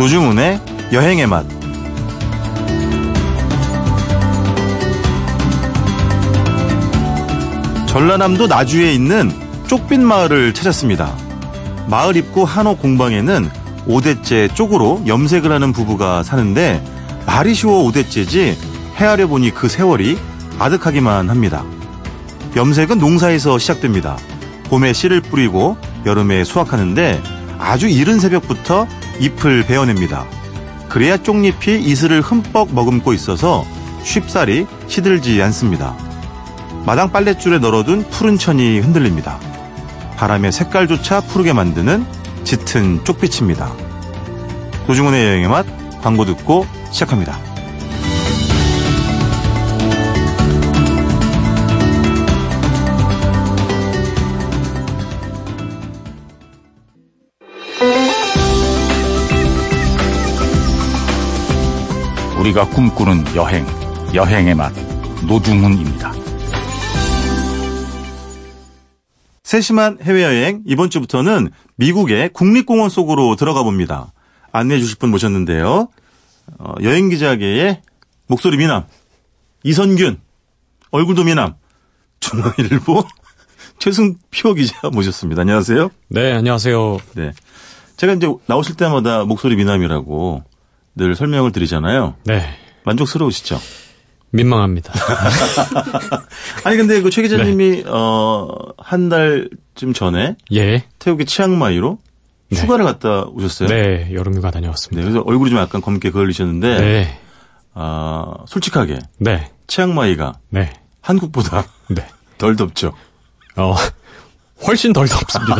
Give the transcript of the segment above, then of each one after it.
노중훈의 여행의 맛. 전라남도 나주에 있는 쪽빈 마을을 찾았습니다. 마을 입구 한옥 공방에는 5대째 쪽으로 염색을 하는 부부가 사는데 말이 쉬워 5대째지 헤아려 보니 그 세월이 아득하기만 합니다. 염색은 농사에서 시작됩니다. 봄에 씨를 뿌리고 여름에 수확하는데 아주 이른 새벽부터 잎을 베어냅니다. 그래야 쪽잎이 이슬을 흠뻑 머금고 있어서 쉽사리 시들지 않습니다. 마당 빨랫줄에 널어둔 푸른 천이 흔들립니다. 바람의 색깔조차 푸르게 만드는 짙은 쪽빛입니다. 노중훈의 여행의 맛 광고 듣고 시작합니다. 우리가 꿈꾸는 여행, 여행의 맛, 노중훈입니다. 세심한 해외여행 이번 주부터는 미국의 국립공원 속으로 들어가 봅니다. 안내해 주실 분 모셨는데요. 어, 여행기자계의 목소리 미남 이선균 얼굴도 미남 중앙일보 최승표 기자 모셨습니다. 안녕하세요. 네, 안녕하세요. 네. 제가 이제 나오실 때마다 목소리 미남이라고 늘 설명을 드리잖아요. 네. 만족스러우시죠? 민망합니다. 아니 근데 그 최 기자님이 어한 달쯤 전에 예. 태국의 치앙마이로 네. 휴가를 갔다 오셨어요. 네, 여름휴가 네, 다녀왔습니다. 그래서 얼굴이 좀 약간 검게 그을리셨는데 네. 아 솔직하게 네. 치앙마이가 네. 한국보다 네. 덜 덥죠. 어, 훨씬 덜 덥습니다.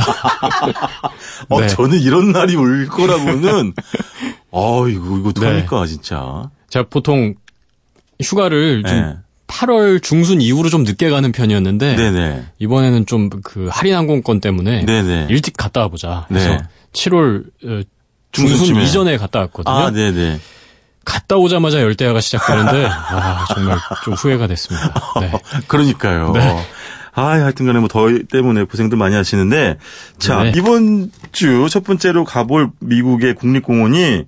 어 네. 저는 이런 날이 올 거라고는 어 이거 이거 네. 진짜. 제가 보통 휴가를 좀 네. 8월 중순 이후로 좀 늦게 가는 편이었는데 네네. 이번에는 좀 그 할인 항공권 때문에 네네. 일찍 갔다 와보자. 그래서 네. 7월 어, 중순 중순쯤에. 이전에 갔다 왔거든요. 아 네네. 갔다 오자마자 열대야가 시작되는데 아 정말 좀 후회가 됐습니다. 네. 그러니까요. 네. 아, 하여튼 간에 뭐 더위 때문에 고생들 많이 하시는데 자, 네. 이번 주 첫 번째로 가볼 미국의 국립공원이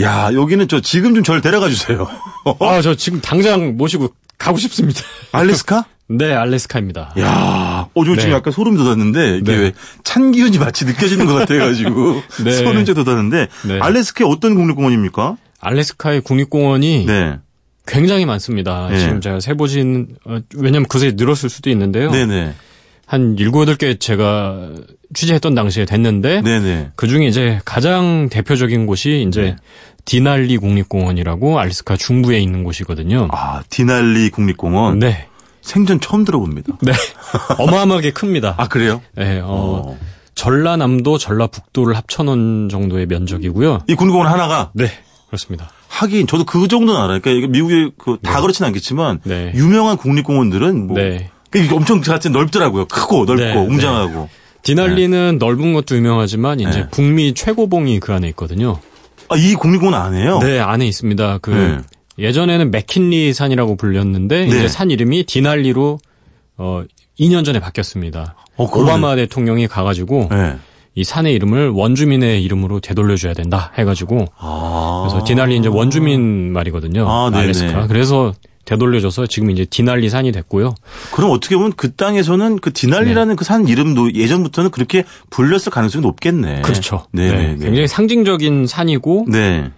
야, 여기는 저 지금 좀 저를 데려가 주세요. 아, 저 지금 당장 모시고 가고 싶습니다. 알래스카? 네, 알래스카입니다. 야, 어, 저 지금 네. 약간 소름 돋았는데, 이게 네. 왜찬 기운이 마치 느껴지는 것 같아가지고, 네. 소름 좀 돋았는데, 네. 알래스카의 어떤 국립공원입니까? 알래스카의 국립공원이 네. 굉장히 많습니다. 네. 지금 제가 세보진, 어, 왜냐면 그새 늘었을 수도 있는데요. 네네. 한 7, 8개 제가 취재했던 당시에 됐는데, 네네. 그 중에 이제 가장 대표적인 곳이 이제 네. 디날리 국립공원이라고 알래스카 중부에 있는 곳이거든요. 아, 디날리 국립공원. 네. 생전 처음 들어봅니다. 네. 어마어마하게 큽니다. 아, 그래요? 네, 어, 어. 전라남도, 전라북도를 합쳐놓은 정도의 면적이고요. 이 국립공원 하나가 네, 그렇습니다. 하긴 저도 그 정도는 알아요. 그러니까 미국에 그 다 그렇진 않겠지만 네. 유명한 국립공원들은 뭐 네. 이게 엄청 자체 넓더라고요. 크고 넓고 네, 웅장하고. 디날리는 넓은 것도 유명하지만 이제 네. 북미 최고봉이 그 안에 있거든요. 아, 이 국립공원 안에요? 네, 안에 있습니다. 그 네. 예전에는 맥킨리 산이라고 불렸는데 네. 이제 산 이름이 디날리로 어 2년 전에 바뀌었습니다. 어. 오바마 대통령이 가가지고 네. 이 산의 이름을 원주민의 이름으로 되돌려줘야 된다 해가지고 아. 그래서 디날리 이제 원주민 말이거든요. 아, 네네. 알래스카. 그래서 되돌려줘서 지금 이제 디날리 산이 됐고요. 그럼 어떻게 보면 그 땅에서는 그 디날리라는 그산 이름도 예전부터는 그렇게 불렸을 가능성이 높겠네. 그렇죠. 네. 네. 네. 굉장히 상징적인 산이고 네.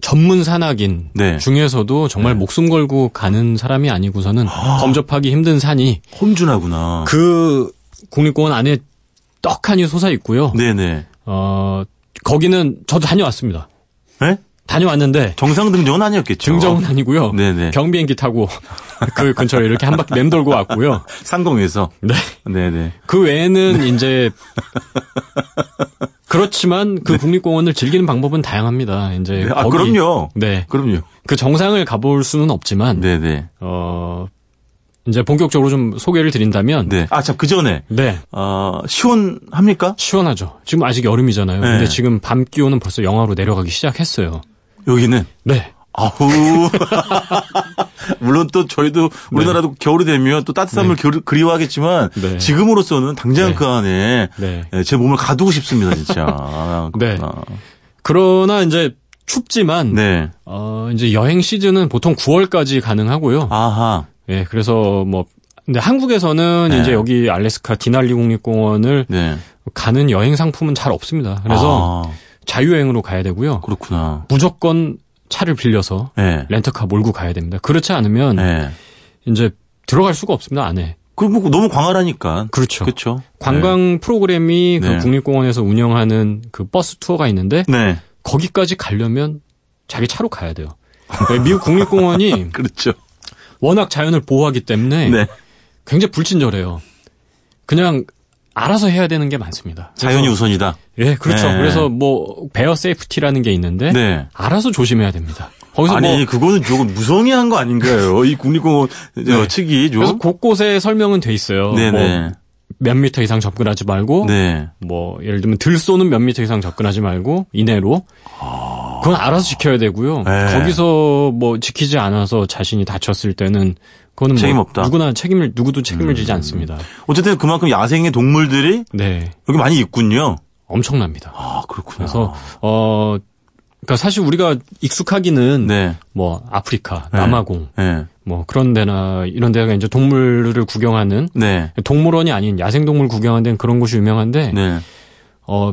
전문 산악인 네. 중에서도 정말 목숨 걸고 가는 사람이 아니고서는 범접하기 힘든 산이 홈준하구나. 그 국립공원 안에 떡하니 솟아 있고요. 네네. 어 거기는 저도 다녀왔습니다. 네? 다녀왔는데 정상 등정은 아니었겠죠. 증정은 아니고요. 네네. 경비행기 타고 그 근처에 이렇게 한 바퀴 맴돌고 왔고요. 상공에서. 네. 네네. 그 외에는 이제 그렇지만 그 국립공원을 즐기는 방법은 다양합니다. 이제 네. 아, 거기- 그럼요. 네. 그럼요. 그 정상을 가볼 수는 없지만 네네. 어 이제 본격적으로 좀 소개를 드린다면 네. 아, 참, 그 전에, 네. 어, 시원합니까? 시원하죠. 지금 아직 여름이잖아요. 네. 근데 지금 밤 기온은 벌써 영하로 내려가기 시작했어요. 여기는. 네. 아우. 물론 또 저희도 우리나라도 겨울이 되면 또 따뜻함을 겨- 그리워하겠지만 네. 지금으로서는 당장 네. 그 안에 네. 예, 제 몸을 가두고 싶습니다, 진짜. 아, 네. 그렇구나. 그러나 이제 춥지만 네. 어 이제 여행 시즌은 보통 9월까지 가능하고요. 아하. 예, 그래서 뭐 근데 한국에서는 네. 이제 여기 알래스카 디날리 국립공원을 네. 가는 여행 상품은 잘 없습니다. 그래서 아, 자유여행으로 가야 되고요. 그렇구나. 무조건 차를 빌려서 네. 렌터카 몰고 가야 됩니다. 그렇지 않으면 네. 이제 들어갈 수가 없습니다. 안에. 그리고 뭐 너무 광활하니까. 그렇죠. 그렇죠. 관광 프로그램이 네. 그 국립공원에서 운영하는 그 버스 투어가 있는데 네. 거기까지 가려면 자기 차로 가야 돼요. 네, 미국 국립공원이 그렇죠. 워낙 자연을 보호하기 때문에 네. 굉장히 불친절해요. 그냥 알아서 해야 되는 게 많습니다. 자연이 우선이다. 예, 그렇죠. 네. 그래서 뭐 bear safety라는 게 있는데 네. 알아서 조심해야 됩니다. 거기서 아니, 뭐 그거는 조금 무성의한 거 아닌가요? 이 국립공원 저 네. 측이 좀. 그래서 곳곳에 설명은 돼 있어요. 네네. 뭐 몇 미터 이상 접근하지 말고 네. 뭐 예를 들면 들소는 몇 미터 이상 접근하지 말고 이내로 그건 알아서 지켜야 되고요. 네. 거기서 뭐 지키지 않아서 자신이 다쳤을 때는 그거는 책임 뭐 없다. 음. 누구나 책임을 누구도 책임을 지지 않습니다. 어쨌든 그만큼 야생의 동물들이 네, 여기 많이 있군요. 엄청납니다. 아, 그렇구나. 그래서 어 그러니까 사실 우리가 익숙하기는 네. 뭐 아프리카, 네. 남아공 네. 뭐 그런 데나 이런 데가 이제 동물을 구경하는 네. 동물원이 아닌 야생 동물 구경하는 데는 그런 곳이 유명한데 네. 어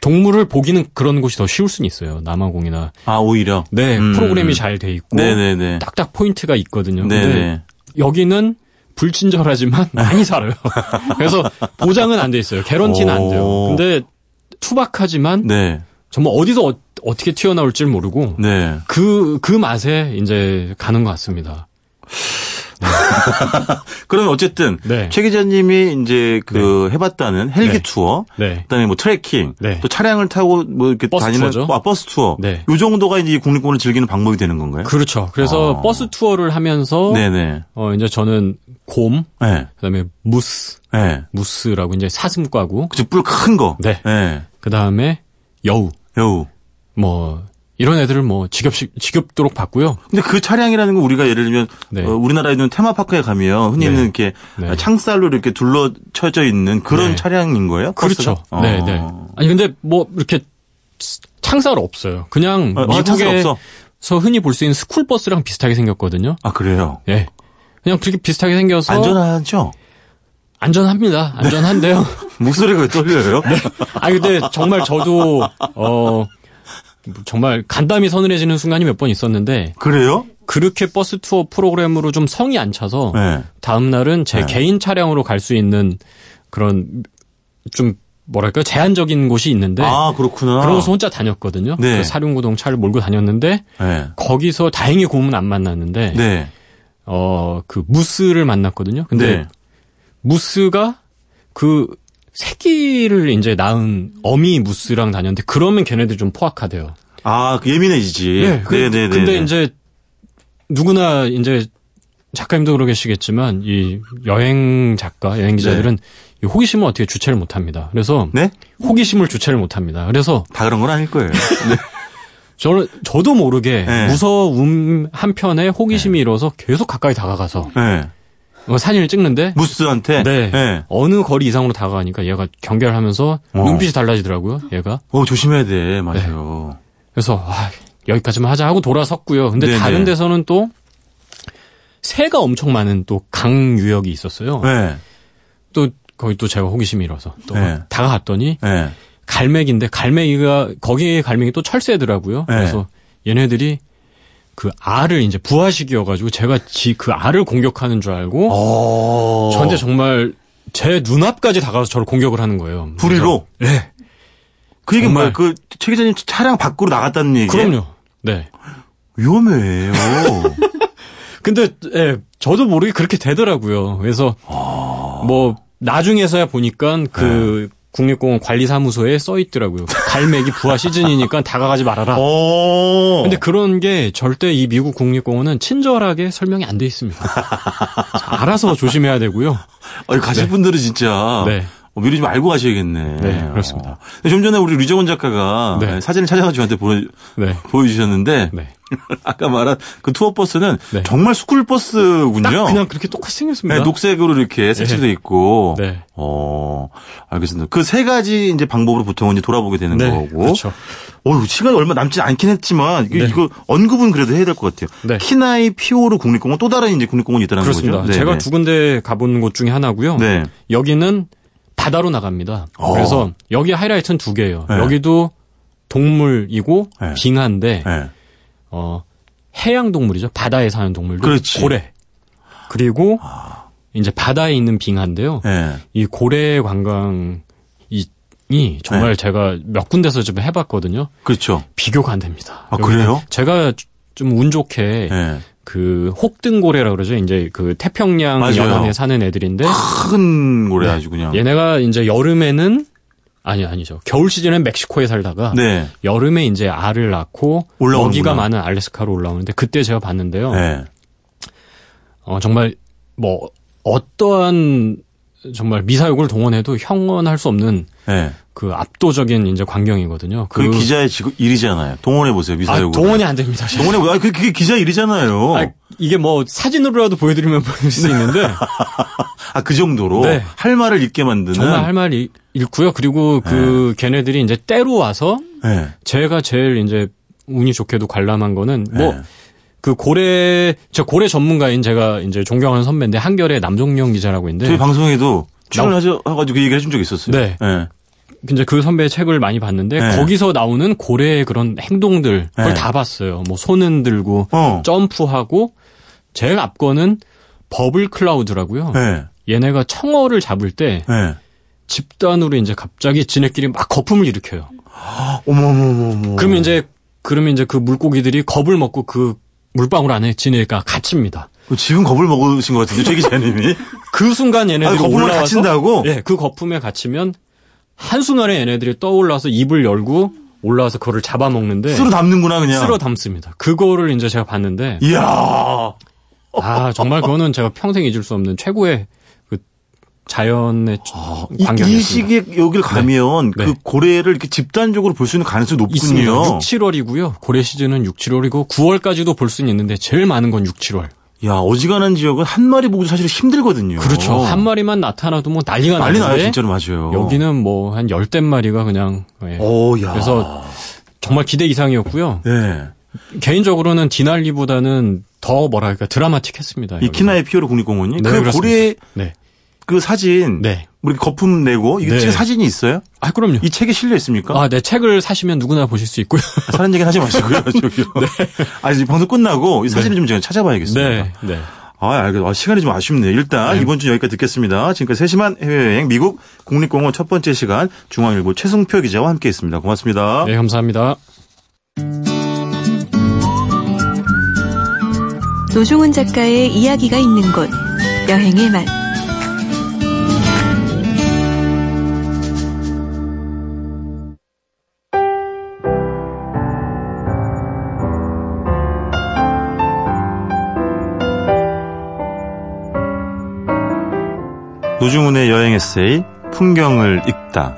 동물을 보기는 그런 곳이 더 쉬울 수는 있어요. 남아공이나 아, 오히려. 네 음. 프로그램이 잘 돼 있고 네네네. 딱딱 포인트가 있거든요. 근데 네네. 여기는 불친절하지만 많이 살아요. 그래서 보장은 안 돼 있어요. 개런티는 안 돼요. 오. 근데 투박하지만 네. 정말 어디서 어, 떻게 튀어나올지 모르고 네. 그, 그 맛에 이제 가는 것 같습니다. 그러면 어쨌든 네. 최 기자님이 이제 그 해봤다는 헬기 네. 투어, 네. 그다음에 뭐 트레킹, 네. 또 차량을 타고 뭐 이렇게 버스 다니는 투어죠. 아, 버스 투어, 네. 요 정도가 이제 이 국립공원을 즐기는 방법이 되는 건가요? 그렇죠. 그래서 아. 버스 투어를 하면서 네네. 어 이제 저는 곰, 네. 그다음에 moose, 네. moose라고 이제 사슴과구, 그치 뿔큰 거. 네. 네. 그다음에 여우, 여우. 뭐 이런 애들을 뭐 지겹식 지겹도록 봤고요. 근데 그 차량이라는 건 우리가 예를 들면 네. 어, 우리나라에 있는 테마파크에 가면 흔히 네. 있는 이렇게 네. 창살로 이렇게 둘러쳐져 있는 그런 네. 차량인 거예요? 그렇죠. 버스가? 네, 어. 네. 아니 근데 뭐 이렇게 창살 없어요. 그냥 아, 아, 미국에서? 흔히 볼 수 있는 스쿨 버스랑 비슷하게 생겼거든요. 아 그래요. 예. 그냥 그렇게 비슷하게 생겨서 안전하죠? 안전합니다. 안전한데요. 목소리가 왜 떨려요? 네. 아 근데 정말 저도 어 정말 간담이 서늘해지는 순간이 몇 번 있었는데 그래요? 그렇게 버스 투어 프로그램으로 좀 성이 안 차서 네. 다음 날은 제 네. 개인 차량으로 갈 수 있는 그런 좀 뭐랄까 제한적인 곳이 있는데 아 그렇구나. 그런 곳을 혼자 다녔거든요. 네. 그 사륜구동 차를 몰고 다녔는데 네. 거기서 다행히 곰은 안 만났는데 네. 어그 무스를 만났거든요. 근데 네. 무스가 그 새끼를 이제 낳은 어미 무스랑 다녔는데 그러면 걔네들 좀 포악하대요. 아, 그 예민해지지. 그, 네, 네, 네. 근데 네. 이제 누구나 이제 작가님도 그러겠시겠지만 이 여행 작가, 여행 기자들은 이 호기심을 어떻게 주체를 못 합니다. 그래서 네? 호기심을 주체를 못 합니다. 그래서 다 그런 건 아닐 거예요. 네. 저는 저도 모르게 네. 무서움 한편에 호기심이 일어서 계속 가까이 다가가서 네. 어, 사진을 찍는데 무스한테. 네. 네. 어느 거리 이상으로 다가가니까 얘가 경계하면서 어. 눈빛이 달라지더라고요. 얘가 어, 조심해야 돼. 맞아요. 그래서 아, 여기까지만 하자 하고 돌아섰고요. 근데 네네. 다른 데서는 또 새가 엄청 많은 또 강 유역이 있었어요. 네. 또 거기 또 제가 호기심이 일어서 또 네. 다가갔더니 네. 갈매기인데 갈매기가 거기에 갈매기 또 철새더라고요. 네. 그래서 얘네들이 그 알을 이제 부화식이어가지고 제가 지 그 알을 공격하는 줄 알고 어. 저한테 정말 제 눈앞까지 다가와서 저를 공격을 하는 거예요. 불의로? 네. 그 얘기 정말. 뭐야? 그, 최 기자님 차량 밖으로 나갔다는 얘기예요? 그럼요. 네. 위험해요. 근데 예, 저도 모르게 그렇게 되더라고요. 그래서 아. 뭐 나중에서야 보니까 그 네. 국립공원 관리사무소에 써 있더라고요. 갈매기 부화 시즌이니까 다가가지 말아라. 어. 근데 그런 게 절대 이 미국 국립공원은 친절하게 설명이 안 돼 있습니다. 자, 알아서 조심해야 되고요. 아니, 가실 분들은 진짜. 네. 어, 미리 좀 알고 가셔야겠네. 네, 그렇습니다. 어. 좀 전에 우리 류정원 작가가 네. 사진을 찾아가지고 저한테 보여, 네. 보여주셨는데 네. 아까 말한 그 투어 버스는 네. 정말 스쿨 버스군요. 딱 그냥 그렇게 똑같이 생겼습니다. 네, 녹색으로 이렇게 색칠돼 있고. 네. 어, 알겠습니다. 그 세 가지 이제 방법으로 보통은 이제 돌아보게 되는 네, 거고. 그렇죠. 어, 시간이 얼마 남지 않긴 했지만 이거, 네. 이거 언급은 그래도 해야 될 것 같아요. 네. 키나이 피오르 국립공원 또 다른 이제 국립공원이 있다는 그렇습니다. 거죠. 네, 제가 네. 두 군데 가본 곳 중에 하나고요. 네. 여기는 바다로 나갑니다. 어. 그래서 여기 하이라이트는 두 개예요. 네. 여기도 동물이고 네. 빙하인데 네. 어, 해양 동물이죠. 바다에 사는 동물들. 그렇지. 고래. 그리고 이제 바다에 있는 빙하인데요. 네. 이 고래 관광이 이 정말 네. 제가 몇 군데서 좀 해봤거든요. 그렇죠. 비교가 안 됩니다. 아, 그래요? 제가 좀 운 좋게 네. 그 혹등고래라 그러죠. 이제 그 태평양 맞아요. 연안에 사는 애들인데 큰 고래 네. 아주 그냥. 얘네가 이제 여름에는 아니 아니죠. 겨울 시즌엔 멕시코에 살다가 네. 여름에 이제 알을 낳고. 먹이가 많은 알래스카로 올라오는데 그때 제가 봤는데요. 네. 어, 정말 뭐 어떠한 정말 미사역을 동원해도 형언할 수 없는 네. 그 압도적인 이제 광경이거든요. 그, 기자의 직업 일이잖아요. 동원해 보세요. 아, 미사역으로. 동원이 안 됩니다. 동원해 보세요. 아, 그- 그게 기자 일이잖아요. 아, 이게 뭐 사진으로라도 보여드리면 보일 수 있는데 아, 그 정도로 네. 할 말을 잊게 만드는. 정말 할 말이 잃고요. 그리고 그 걔네들이 이제 때로 와서 네. 제가 제일 이제 운이 좋게도 관람한 거는 뭐 네. 그 고래 저 고래 전문가인 제가 이제 존경하는 선배인데 한결의 남종영 기자라고 있는데 저희 방송에도 출연하셔 가지고 그 얘기 해준 적 있었어요. 네. 네. 이제 그 선배의 책을 많이 봤는데 네. 거기서 나오는 고래의 그런 행동들 그걸 네. 다 봤어요. 뭐 손은 들고 어. 점프하고 제일 앞거는 버블 클라우드라고요. 네. 얘네가 청어를 잡을 때 네. 집단으로 이제 갑자기 지네끼리 막 거품을 일으켜요. 어머머머머. 그러면 이제 그러면 이제 그 물고기들이 겁을 먹고 그 물방울 안에 지네가 갇힙니다. 그 지금 겁을 먹으신 것 같은데, 최 기자님이. 그 순간 얘네들이 아, 거품을 올라와서 갇힌다고? 예, 그 거품에 갇히면 한 순간에 얘네들이 떠올라서 입을 열고 올라와서 그거를 잡아먹는데 쓸어 담는구나, 그냥. 쓸어 담습니다. 그거를 이제 제가 봤는데 이야. 아 정말 그거는 제가 평생 잊을 수 없는 최고의 그 자연의 아, 이, 광경이었습니다. 이 시기에 여길 가면 네. 그 고래를 이렇게 집단적으로 볼 수 있는 가능성이 있습니다. 높군요. 6, 7월이고요. 고래 시즌은 6, 7월이고 9월까지도 볼 수는 있는데 제일 많은 건 6, 7월. 야, 어지간한 지역은 한 마리 보기도 사실 힘들거든요. 그렇죠. 한 마리만 나타나도 뭐 난리가 난리 나요, 진짜로 맞아요. 여기는 뭐 한 열댓 마리가 그냥 예. 오, 야. 그래서 정말 기대 이상이었고요. 네. 개인적으로는 디날리보다는 더 뭐랄까 드라마틱했습니다. 이 여기서. 키나의 피오르 국립공원이 네, 그. 고래 네. 그 사진 네. 우리 거품 내고 이게 네. 사진이 있어요? 아, 그럼요. 이 책에 실려 있습니까? 아, 네. 책을 사시면 누구나 보실 수 있고요. 사는 얘기는 하지 마시고요. 저기요. 아, 이제 방송 끝나고 이 사진을 좀 제가 찾아봐야겠습니다. 네. 네. 아, 알겠 아, 시간이 좀 아쉽네요. 일단 네. 이번 주 여기까지 듣겠습니다. 지금까지 세심한 해외여행 미국 국립공원 첫 번째 시간 중앙일보 최승표 기자와 함께했습니다. 고맙습니다. 네, 감사합니다. 노종훈 작가의 이야기가 있는 곳 여행의 맛 노중훈의 여행 에세이 풍경을 읽다.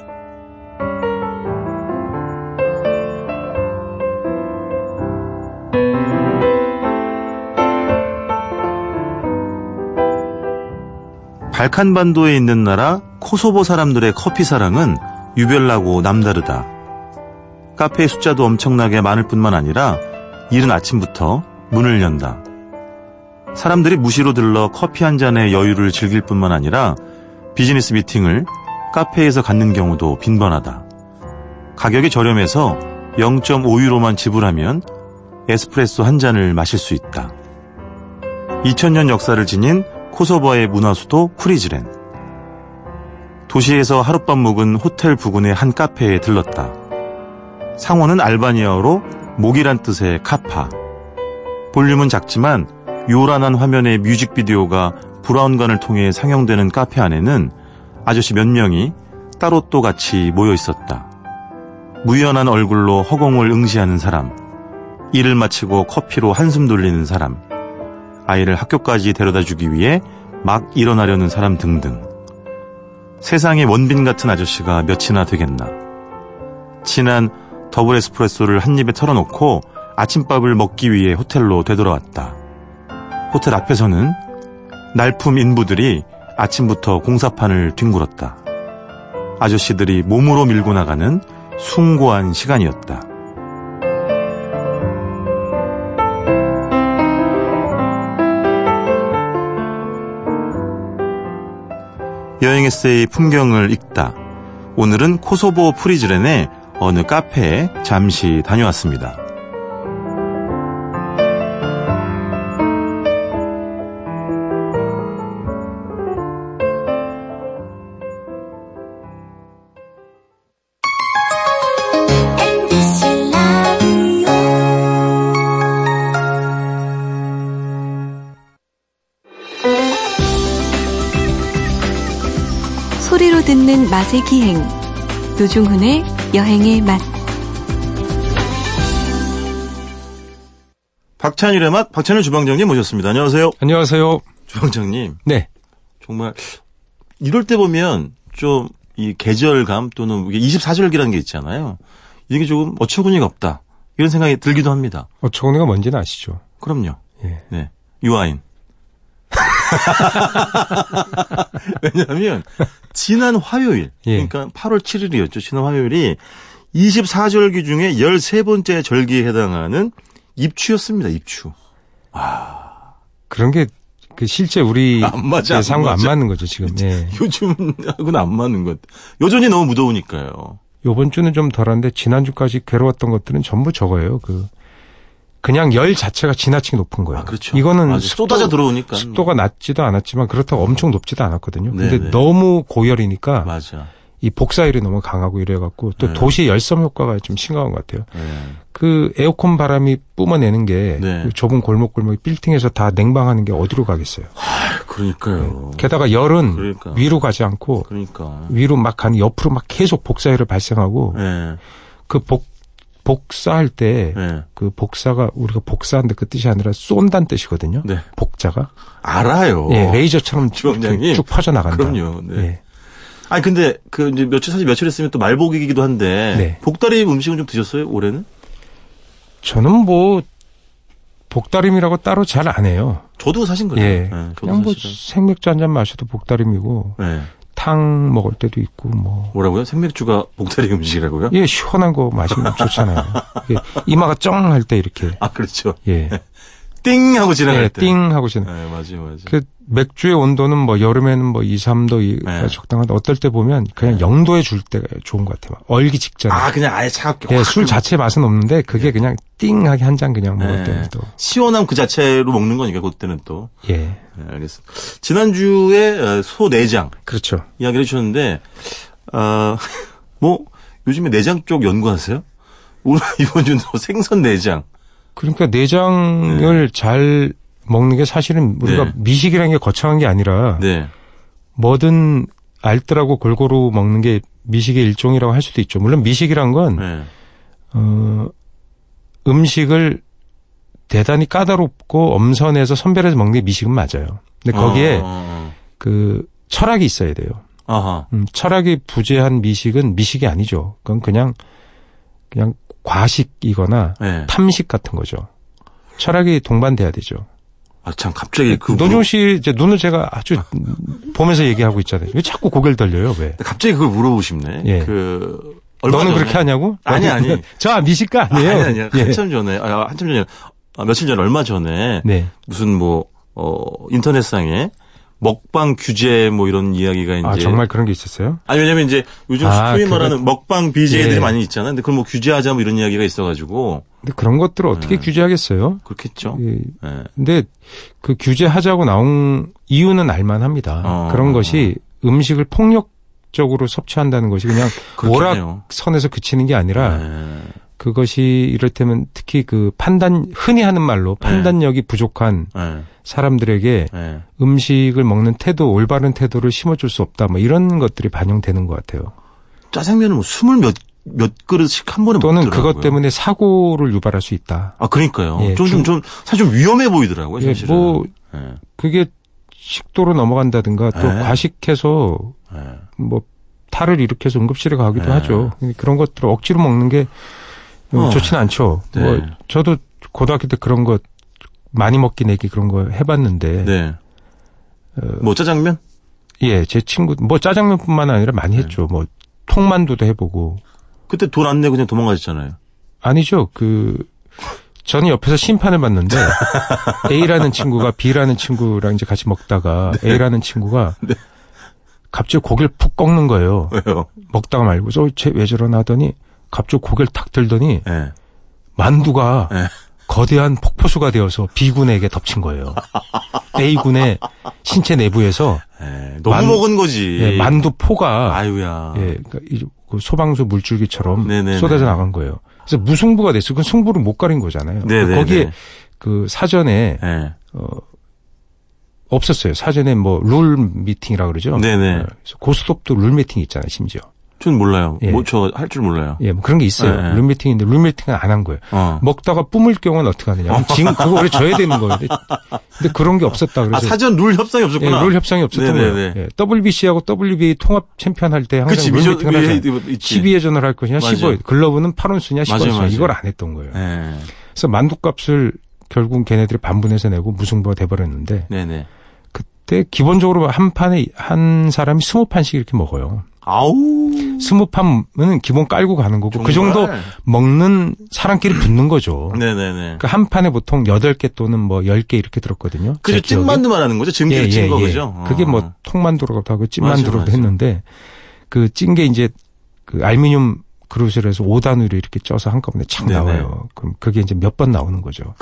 발칸반도에 있는 나라 코소보 사람들의 커피 사랑은 유별나고 남다르다. 카페의 숫자도 엄청나게 많을 뿐만 아니라 이른 아침부터 문을 연다. 사람들이 무시로 들러 커피 한 잔의 여유를 즐길 뿐만 아니라 비즈니스 미팅을 카페에서 갖는 경우도 빈번하다. 가격이 저렴해서 0.5유로만 지불하면 에스프레소 한 잔을 마실 수 있다. 2000년 역사를 지닌 코소보의 문화수도 프리즈렌. 도시에서 하룻밤 묵은 호텔 부근의 한 카페에 들렀다. 상호는 알바니아어로 목이란 뜻의 카파. 볼륨은 작지만 요란한 화면의 뮤직비디오가 브라운관을 통해 상영되는 카페 안에는 아저씨 몇 명이 따로 또 같이 모여 있었다. 무연한 얼굴로 허공을 응시하는 사람, 일을 마치고 커피로 한숨 돌리는 사람, 아이를 학교까지 데려다 주기 위해 막 일어나려는 사람 등등. 세상에 원빈 같은 아저씨가 몇이나 되겠나. 진한 더블 에스프레소를 한 입에 털어놓고 아침밥을 먹기 위해 호텔로 되돌아왔다. 호텔 앞에서는 날품 인부들이 아침부터 공사판을 뒹굴었다. 아저씨들이 몸으로 밀고 나가는 숭고한 시간이었다. 여행 에세이 풍경을 읽다. 오늘은 코소보 프리즈렌의 어느 카페에 잠시 다녀왔습니다. 맛의 기행 노중훈의 여행의 맛 박찬일의 맛, 박찬일 주방장님 모셨습니다. 안녕하세요. 안녕하세요. 주방장님, 네. 정말 이럴 때 보면 좀 이 계절감 또는 이게 24절기라는 게 있잖아요. 이게 조금 어처구니가 없다. 이런 생각이 들기도 합니다. 어처구니가 뭔지는 아시죠? 그럼요. 예. 네. 유아인. 왜냐하면 지난 화요일, 예. 그러니까 8월 7일이었죠. 지난 화요일이 24절기 중에 13번째 절기에 해당하는 입추였습니다. 입추. 그런 게 그 실제 우리 안 맞아, 안 예상과 안 맞아. 맞는 거죠, 지금. 예. 요즘하고는 안 맞는 것. 여전히 너무 무더우니까요. 요번 주는 좀 덜한데 지난 주까지 괴로웠던 것들은 전부 저거예요. 그 그냥 열 자체가 지나치게 높은 거예요. 아, 그렇죠. 이거는 맞아, 쏟아져 들어오니까. 습도가 낮지도 않았지만 그렇다고 엄청 높지도 않았거든요. 근데 네네. 너무 고열이니까 맞아. 이 복사율이 너무 강하고 이래갖고 또 네. 도시 열섬 효과가 좀 심각한 것 같아요. 네. 그 에어컨 바람이 뿜어내는 게 네. 그 좁은 골목골목 빌딩에서 다 냉방하는 게 어디로 가겠어요. 그러니까요. 게다가 열은 그러니까. 위로 가지 않고 그러니까. 위로 막 가는 옆으로 막 계속 복사율을 발생하고 네. 그복 복사할 때그 네. 복사가 우리가 복사하는데 그 뜻이 아니라 쏜다는 뜻이거든요. 네. 복자가 알아요. 예 레이저처럼. 이렇게 쭉 퍼져 나간다. 그럼요. 네. 예. 아니 근데 그 이제 며칠 사실 며칠 했으면 또 말복이기도 한데 네. 복다리 음식은 좀 드셨어요 올해는? 저는 뭐 복다림이라고 따로 잘 안 해요. 저도 사신 거예요. 예. 네, 그냥 뭐 사실은. 생맥주 한 잔 마셔도 복다림이고 네. 탕 먹을 때도 있고 뭐 뭐라고요? 생맥주가 복다리 음식이라고요? 예, 시원한 거 마시면 좋잖아요. 이게 이마가 쩡 할 때 이렇게 아 그렇죠. 예, 띵 하고 지나갈 예, 때. 띵 하고 지나. 네, 맞아요, 맞아요. 그 맥주의 온도는 뭐 여름에는 뭐 2, 3도 이 네. 적당한데 어떨 때 보면 그냥 0도에 줄 때가 좋은 것 같아요. 막 얼기 직전에. 아 그냥 아예 차갑게. 예, 확술 자체 맛은 없는데 그게 그냥 띵하게 한 잔 그냥 먹을 네. 때는 또 시원함 그 자체로 먹는 거니까 그때는 또. 예, 네, 알겠습니다. 지난주에 어, 소 내장 그렇죠. 이야기를 해주셨는데, 어, 뭐, 요즘에 내장 쪽 연구하세요? 오늘 이번 주는 또 생선 내장. 그러니까 내장을 잘 먹는 게 사실은 우리가 네. 미식이라는 게 거창한 게 아니라 네. 뭐든 알뜰하고 골고루 먹는 게 미식의 일종이라고 할 수도 있죠. 물론 미식이란 건 네. 어, 음식을 대단히 까다롭고 엄선해서 선별해서 먹는 게 미식은 맞아요. 근데 거기에 어, 어, 그 철학이 있어야 돼요. 어. 아하. 음, 철학이 부재한 미식은 미식이 아니죠. 그건 그냥 그냥 과식이거나 네. 탐식 같은 거죠. 철학이 동반돼야 되죠. 아, 참, 갑자기 그. 노종 씨 이제 눈을 제가 아주 보면서 얘기하고 있잖아요. 왜 자꾸 고개를 돌려요? 왜? 갑자기 그걸 물어보고 싶네. 예. 그, 얼마 너는 전에- 그렇게 하냐고? 아니, 아니. 저 미식가 아니, 아니에요. 아니, 아니. 예. 한참 전에, 아, 한참 전에, 아, 며칠 전에, 얼마 전에, 네. 무슨 뭐, 어, 인터넷상에 먹방 규제 뭐 이런 이야기가 이제. 아 정말 그런 게 있었어요? 아니, 왜냐면 이제 요즘 아, 소위 말하는 먹방 BJ들이 예. 많이 있잖아요. 근데 그걸 뭐 규제하자 뭐 이런 이야기가 있어가지고. 근데 그런 것들을 어떻게 네. 규제하겠어요? 그렇겠죠. 예. 예. 근데 그 규제하자고 나온 이유는 알만합니다. 어. 그런 것이 음식을 폭력적으로 섭취한다는 것이 그냥 그렇겠네요. 오락 선에서 그치는 게 아니라 예. 그것이 이를테면 특히 그 판단 흔히 하는 말로 네. 판단력이 부족한 예. 사람들에게 예. 음식을 먹는 태도 올바른 태도를 심어줄 수 없다. 뭐 이런 것들이 반영되는 것 같아요. 짜장면은 뭐 스물 몇, 몇 그릇씩 한 번에 또는 먹더라고요. 그것 때문에 사고를 유발할 수 있다. 아, 그러니까요. 예, 좀, 좀, 사실 좀 위험해 보이더라고요, 예, 사실은. 뭐 예. 그게 식도로 넘어간다든가 또 네. 과식해서 네. 뭐 탈을 일으켜서 응급실에 가기도 네. 하죠. 그런 것들을 억지로 먹는 게 어, 어. 좋지는 않죠. 네. 뭐 저도 고등학교 때 그런 거 많이 먹기 내기 그런 거 해봤는데 네. 어, 뭐 짜장면? 예, 제 친구 뭐 짜장면뿐만 아니라 많이 네. 했죠. 뭐 통만두도 해보고 그때 돈 안 내고 그냥 도망가셨잖아요. 아니죠. 그 저는 옆에서 심판을 봤는데 A라는 친구가 B라는 친구랑 이제 같이 먹다가 A라는 친구가 네. 갑자기 고개를 푹 꺾는 거예요. 왜요? 먹다가 말고 저쟤왜 저러나 하더니 갑자기 고개를 탁 들더니 예. 만두가 네. 거대한 폭포수가 되어서 B군에게 덮친 거예요. A군의 신체 내부에서 예. 너무 만- 먹은 거지. 예, 만두 포가 아유야. 예, 그러니까 이- 그 소방수 물줄기처럼 네네네. 쏟아져 나간 거예요. 그래서 무승부가 됐어요. 그건 승부를 못 가린 거잖아요. 네네네. 거기에 그 사전에 예. 어, 없었어요. 사전에 뭐 룰 미팅이라 그러죠. 네네. 고스톱도 룰 미팅 있잖아요. 심지어. 전 몰라요. 예. 뭐저 할 줄 몰라요. 예, 뭐 그런 게 있어요. 네. 룰 미팅인데 룰 미팅은 안 한 거예요. 어. 먹다가 뿜을 경우는 어떻게 하느냐. 지금 그거를 져야 되는 거예요. 근데, 근데 그런 게 없었다 아, 그래서 사전 룰 협상이 예, 없었구나. 룰 협상이 없었던 네네네. 거예요. 예, WBC하고 WBA 통합 챔피언 할 때 항상 그치, 룰 미저, 미팅을 하잖아요. 미, 있지. 12회전을 할 것이냐, 맞아요. 15회. 글러브는 8온스냐, 맞아요, 10온스냐. 맞아요. 이걸 안 했던 거예요. 예. 그래서 만두값을 결국 걔네들이 반분해서 내고 무승부가 돼버렸는데 네네. 그때 기본적으로 한 판에 한 사람이 스무 판씩 이렇게 먹어요. 아우. 스무 판은 기본 깔고 가는 거고 그 정도 정말. 먹는 사람끼리 붙는 거죠. 네네네. 그러니까 한 판에 보통 8개 또는 뭐 10개 이렇게 들었거든요. 그죠. 제 기억에. 찐만두만 하는 거죠. 증기를 찐 거, 그죠? 어. 그게 뭐 통만두라고도 하고 찐만두라고도 맞아, 맞아. 했는데 그 찐 게 이제 그 알루미늄 그릇을 해서 5단으로 이렇게 쪄서 한꺼번에 착 네네. 나와요. 그럼 그게 이제 몇 번 나오는 거죠.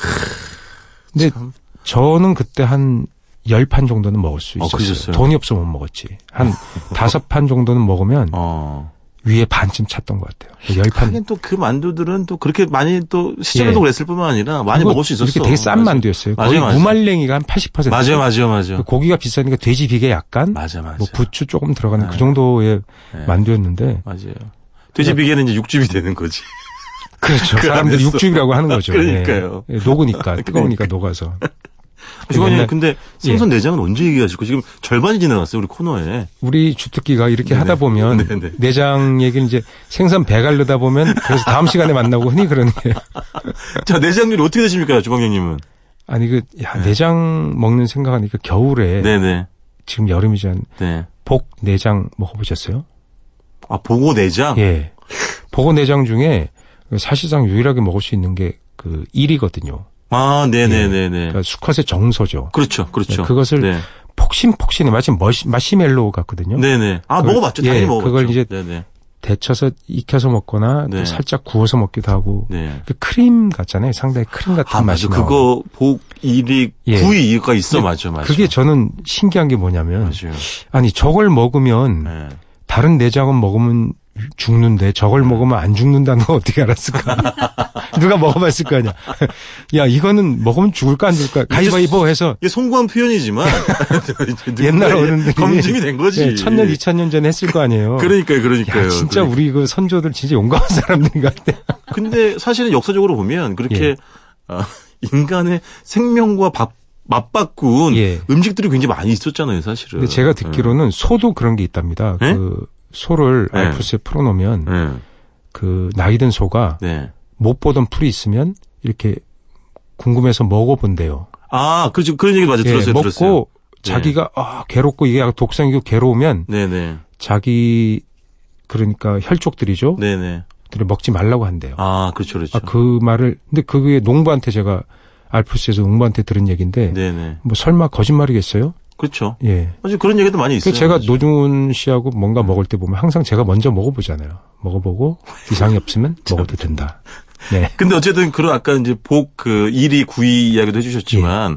근데 참. 저는 그때 한 10판 정도는 먹을 수 어, 있었어요. 그러셨어요? 돈이 없으면 못 먹었지. 한 다섯 판 정도는 먹으면 어. 위에 반쯤 찼던 것 같아요. 10판. 하긴 또 그 만두들은 또 그렇게 많이 또 시절에도 예. 그랬을 뿐만 아니라 많이 먹을 수 있었어. 이렇게 되게 싼 맞아. 만두였어요. 맞아요, 거의 맞아요. 무말랭이가 한 80%. 맞아요, 맞아요, 맞아요. 고기가 비싸니까 돼지 비계 약간 맞아, 맞아. 뭐 부추 조금 들어가는 네. 그 정도의 네. 만두였는데 맞아요. 돼지 비계는 이제 육즙이 되는 거지. 그렇죠. 그 사람들이 안에서. 육즙이라고 하는 거죠. 그러니까요. 예. 예, 녹으니까 뜨거우니까 녹아서. 주관님, 옛날- 근데 생선 내장은 언제 얘기하실 거 지금 절반이 지나갔어요, 우리 코너에. 우리 주특기가 이렇게 네네. 하다 보면 네네. 내장 얘기는 이제 생선 배 가르다 보면 그래서 다음 시간에 만나고 흔히 그러는 게 자, 내장률이 어떻게 되십니까, 주방장님은? 아니 그 야, 네. 내장 먹는 생각하니까 겨울에 네네. 지금 여름이잖 네. 복 내장 먹어보셨어요? 아, 보고 내장? 예. 복어 내장 중에 사실상 유일하게 먹을 수 있는 게 그 일이거든요. 아, 네네네네. 그러니까 수컷의 정서죠. 그렇죠, 그렇죠. 네, 그것을 네. 폭신폭신해 마치 머시, 마시멜로우 같거든요. 네네. 아, 그걸- 먹어봤죠. 예, 당연히 먹어봤죠. 그걸 이제 네네. 데쳐서 익혀서 먹거나 네. 또 살짝 구워서 먹기도 하고 네. 그 크림 같잖아요. 상당히 크림 같은 아, 맛이 맞아. 나요. 그거, 복, 일이, 예. 구이, 이거가 있어. 맞아, 맞아. 그게 저는 신기한 게 뭐냐면 맞아요. 아니 저걸 먹으면 네. 다른 내장은 먹으면 죽는데 저걸 먹으면 안 죽는다는 거 어떻게 알았을까? 누가 먹어봤을 거 아니야. 야 이거는 먹으면 죽을까 안 죽을까? 가위바위보 해서 이게 송구한 표현이지만 옛날 어른들이 검증이 된 거지. 예, 천년 이천년 전에 했을 거 아니에요. 그러니까요, 그러니까요. 야, 진짜 그러니까. 우리 그 선조들 진짜 용감한 사람들 같아. 근데 사실은 역사적으로 보면 그렇게 예. 어, 인간의 생명과 밥 맞바꾼 예. 음식들이 굉장히 많이 있었잖아요, 사실은. 근데 제가 듣기로는 소도 그런 게 있답니다. 예? 그 소를 네. 알프스에 풀어놓으면 네. 그 나이 든 소가 네. 못 보던 풀이 있으면 이렇게 궁금해서 먹어본대요. 아, 그렇죠. 그런 얘기 맞아 예, 들었어요, 먹고 들었어요. 자기가 아 괴롭고 이게 독성이고 괴로우면 네, 네. 자기 그러니까 혈족들이죠. 네, 네. 들을 먹지 말라고 한대요. 아, 그렇죠, 그렇죠. 아, 그 말을 근데 그게 농부한테 제가 알프스에서 농부한테 들은 얘기인데 네, 네. 뭐 설마 거짓말이겠어요? 그렇죠. 예. 아주 그런 얘기도 많이 있어요. 그 제가 맞아요. 노중훈 씨하고 뭔가 먹을 때 보면 항상 제가 먼저 먹어보잖아요. 먹어보고 이상이 없으면 먹어도 된다. 네. 근데 어쨌든 그런 아까 이제 복그 일이 구이 이야기도 해주셨지만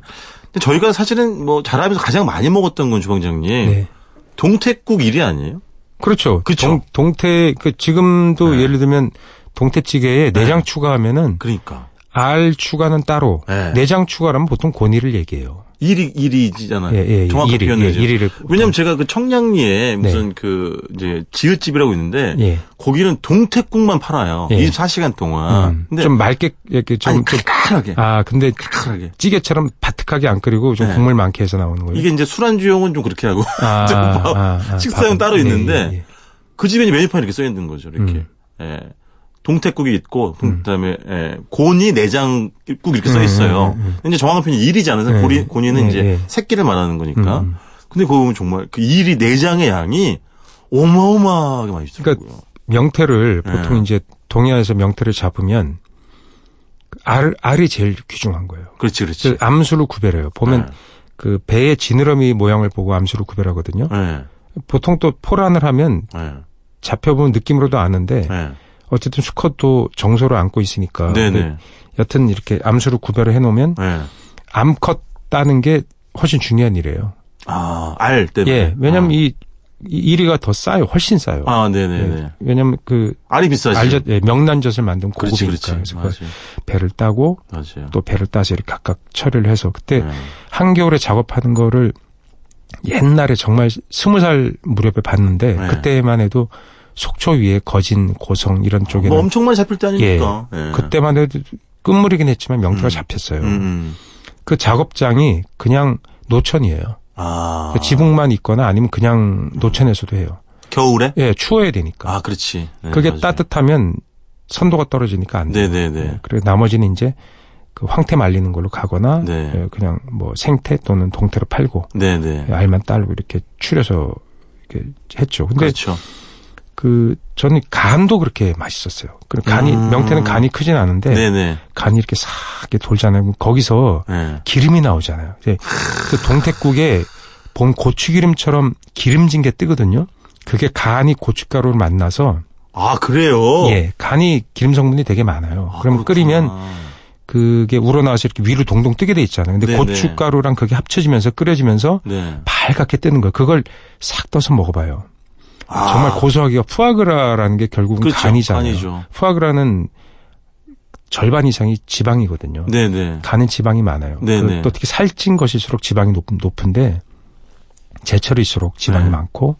예. 저희가 사실은 뭐 잘하면서 가장 많이 먹었던 건 주방장님 네. 동태국 일이 아니에요? 그렇죠. 그쵸. 동, 동태 그 지금도 네. 예를 들면 동태찌개에 네. 내장 추가하면은 그러니까 알 추가는 따로 네. 내장 추가라면 보통 고니를 얘기해요. 일이 일이잖아요. 예, 예, 정확하게 일이, 표현해야죠. 예, 일이를 왜냐면 제가 그 청량리에 무슨 그 이제 지읒집이라고 있는데 예. 거기는 동태국만 팔아요. 예. 24시간 동안. 음, 근데 좀 맑게 이렇게 좀, 아니 좀 칼칼하게. 아, 근데 칼칼하게. 찌개처럼 바특하게 안 끓이고 좀 네. 국물 많게 해서 나오는 거예요. 이게 이제 술안주용은 좀 그렇게 하고 아, 좀 밥, 아, 아, 식사용 따로 예, 있는데 예, 예. 그 집에 이제 메뉴판에 이렇게 써 있는 거죠. 이렇게. 음. 예. 동태국이 있고 그다음에 예, 고니 내장국 이렇게 써 있어요. 음, 음, 근데 이제 정확한 표현이 일이잖아요. 네. 고니, 고니는 네, 이제 네. 새끼를 말하는 거니까. 음. 근데 그거 보면 정말 그 일이 내장의 양이 어마어마하게 많이 있더라고요. 명태를 네. 보통 이제 동해안에서 명태를 잡으면 알 알이 제일 귀중한 거예요. 그렇지, 그렇지. 그 암수로 구별해요. 보면 네. 그 배의 지느러미 모양을 보고 암수로 구별하거든요. 네. 보통 또 포란을 하면 네. 잡혀보면 느낌으로도 아는데 네. 어쨌든 수컷도 정서를 안고 있으니까 네네. 여튼 이렇게 암수로 구별을 해놓으면 네. 암컷 따는 게 훨씬 중요한 일이에요. 아, 알 때문에. 예, 왜냐면 아. 이, 이 이리가 더 싸요. 훨씬 싸요. 아, 네네네. 예, 왜냐면 그 알이 비싸지. 알젓, 예, 명란젓을 만든 그렇지, 고급이니까 그렇지. 그래서 그걸 맞아요. 배를 따고 맞아요. 또 배를 따서 이렇게 각각 처리를 해서 그때 네. 한겨울에 작업하는 거를 옛날에 정말 스무 살 무렵에 봤는데 네. 그때만 해도 속초 위에 거진 고성 이런 쪽에는 뭐 엄청 많이 잡힐 때 아닙니까? 예. 그때만 해도 끝물이긴 했지만 명태가 음. 잡혔어요. 음, 음. 그 작업장이 그냥 노천이에요. 아. 그 지붕만 있거나 아니면 그냥 노천에서도 해요. 겨울에? 예, 추워야 되니까. 아, 그렇지. 네, 그게 맞아요. 따뜻하면 선도가 떨어지니까 안 돼요. 네네네. 예, 그리고 나머지는 이제 그 황태 말리는 걸로 가거나 네. 예, 그냥 뭐 생태 또는 동태로 팔고 네네. 예, 알만 따르고 이렇게 추려서 이렇게 했죠. 근데 그렇죠. 그 저는 간도 그렇게 맛있었어요. 그 간이 음. 명태는 간이 크진 않은데 네네. 간이 이렇게 싹 이렇게 돌잖아요. 거기서 네. 기름이 나오잖아요. 이제 그 동태국에 본 고추기름처럼 기름진 게 뜨거든요. 그게 간이 고춧가루를 만나서 아, 그래요? 예 간이 기름 성분이 되게 많아요. 아, 그러면. 끓이면 그게 우러나와서 이렇게 위로 동동 뜨게 돼 있잖아요. 근데 네네. 고춧가루랑 그게 합쳐지면서 끓여지면서 네. 빨갛게 뜨는 거예요. 그걸 싹 떠서 먹어봐요. 아, 정말 고소하기가 푸아그라라는 게 결국은 그렇죠. 간이잖아요. 간이죠. 푸아그라는 절반 이상이 지방이거든요. 네네. 간은 지방이 많아요. 네네. 그또 특히 살찐 것일수록 지방이 높, 높은데 제철일수록 지방이 네. 많고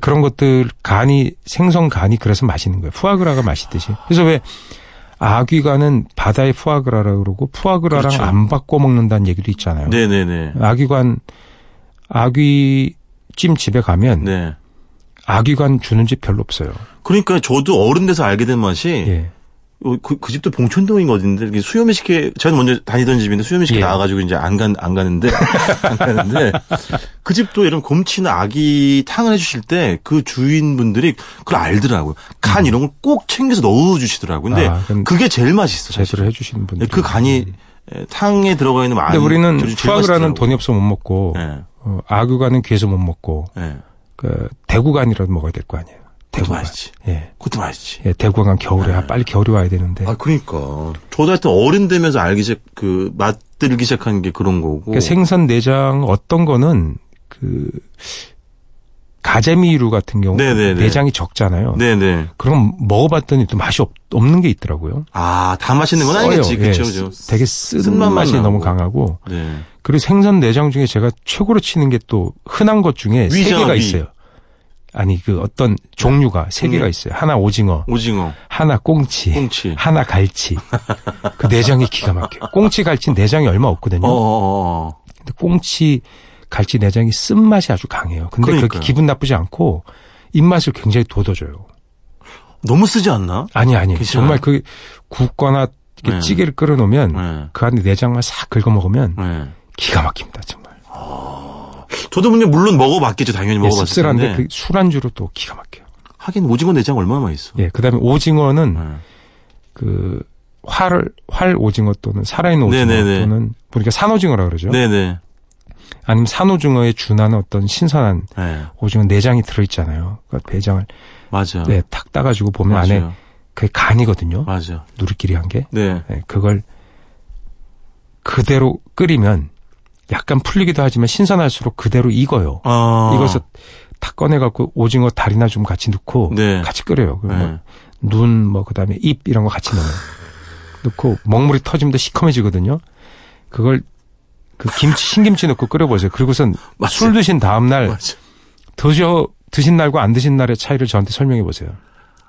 그런 것들 간이 생선 간이 그래서 맛있는 거예요. 푸아그라가 맛있듯이. 그래서 왜 아귀관은 바다의 푸아그라라 그러고 푸아그라랑 그렇죠. 안 바꿔 먹는다는 얘기도 있잖아요. 네네네. 아귀관 아귀찜 집에 가면 네. 아귀관 주는 집 별로 없어요. 그러니까 저도 어른 돼서 알게 된 맛이 예. 어, 그, 그 집도 봉천동인 거 어딘데 이렇게 수요미식회 제가 먼저 다니던 집인데 수요미식회 예. 나와가지고 이제 안간안 가는데 안 가는데 그 집도 이런 곰치나 아기 탕을 해주실 때 그 주인분들이 그걸 알더라고요. 간 이런 걸 꼭 챙겨서 넣어주시더라고요. 근데 음. 아, 그게 제일 맛있어. 제대로 해주시는 분들. 그 간이 에, 탕에 들어가 있는 많은 근데 우리는 푸아그라는. 돈이 없어 못 먹고 예. 어, 아귀관은 귀해서 못 먹고 예. 그 대구간이라도 먹어야 될 거 아니에요. 대구간. 맛있지. 예. 그것도 맛있지. 예, 대구간 겨울에 네. 아, 빨리 겨울이 와야 되는데. 아, 그러니까. 저도 하여튼 어른 되면서 알기 시작, 그, 맛들기 시작한 게 그런 거고. 그러니까 생선 내장 어떤 거는 그 가재미류 같은 경우 네네네. 내장이 적잖아요. 네네. 그럼 먹어봤더니 또 맛이 없, 없는 게 있더라고요. 아, 다 맛있는 건 써요. 아니겠지. 예, 그쵸, 그죠. 쓰- 되게 쓴 쓴맛만 맛이. 너무 강하고 네. 그리고 생선 내장 중에 제가 최고로 치는 게 또 흔한 것 중에 세 위잖아, 개가 위. 있어요. 아니 그 어떤 종류가 세? 개가 있어요. 하나 오징어, 오징어, 하나 꽁치, 꽁치. 하나 갈치. 그 내장이 기가 막혀 요. 꽁치, 갈치 내장이 얼마 없거든요. 어어어. 근데 꽁치, 갈치 내장이 쓴맛이 아주 강해요. 근데 그렇게 그러니까요. 기분 나쁘지 않고 입맛을 굉장히 돋워줘요. 너무 쓰지 않나? 아니, 아니. 괜찮아요? 정말 그 굽거나 이렇게 네. 찌개를 끓여 놓으면 네. 그 안에 내장만 싹 긁어 먹으면 네. 기가 막힙니다. 정말. 저도 물론 물론 먹어봤겠죠. 당연히 예, 먹어봤을 씁쓸한데 텐데. 그 술안주로 또 기가 막혀요. 하긴 오징어 내장 얼마나 맛있어. 예, 그다음에 오징어는 네. 그 활을 활 오징어 또는 살아있는 오징어 네네네. 또는 우리가 산오징어라 그러죠. 네네. 아니면 산오징어에 준하는 어떤 신선한 네. 오징어 내장이 들어있잖아요. 그러니까 배장을 맞아. 네, 탁 따가지고 보면 안에 맞아요. 그게 간이거든요. 맞아. 누리끼리 한 게. 네. 네, 그걸 그대로 끓이면 약간 풀리기도 하지만 신선할수록 그대로 익어요. 아. 익어서 탁 꺼내갖고 오징어 다리나 좀 같이 넣고 네. 같이 끓여요. 네. 뭐 눈, 뭐, 그 다음에 입, 이런 거 같이 넣어요. 넣고, 먹물이 터지면 더 시커매지거든요. 그걸 그 김치 신김치 넣고 끓여보세요. 그리고선. 술 드신 다음 날. 드셔 드신 날과 안 드신 날의 차이를 저한테 설명해 보세요.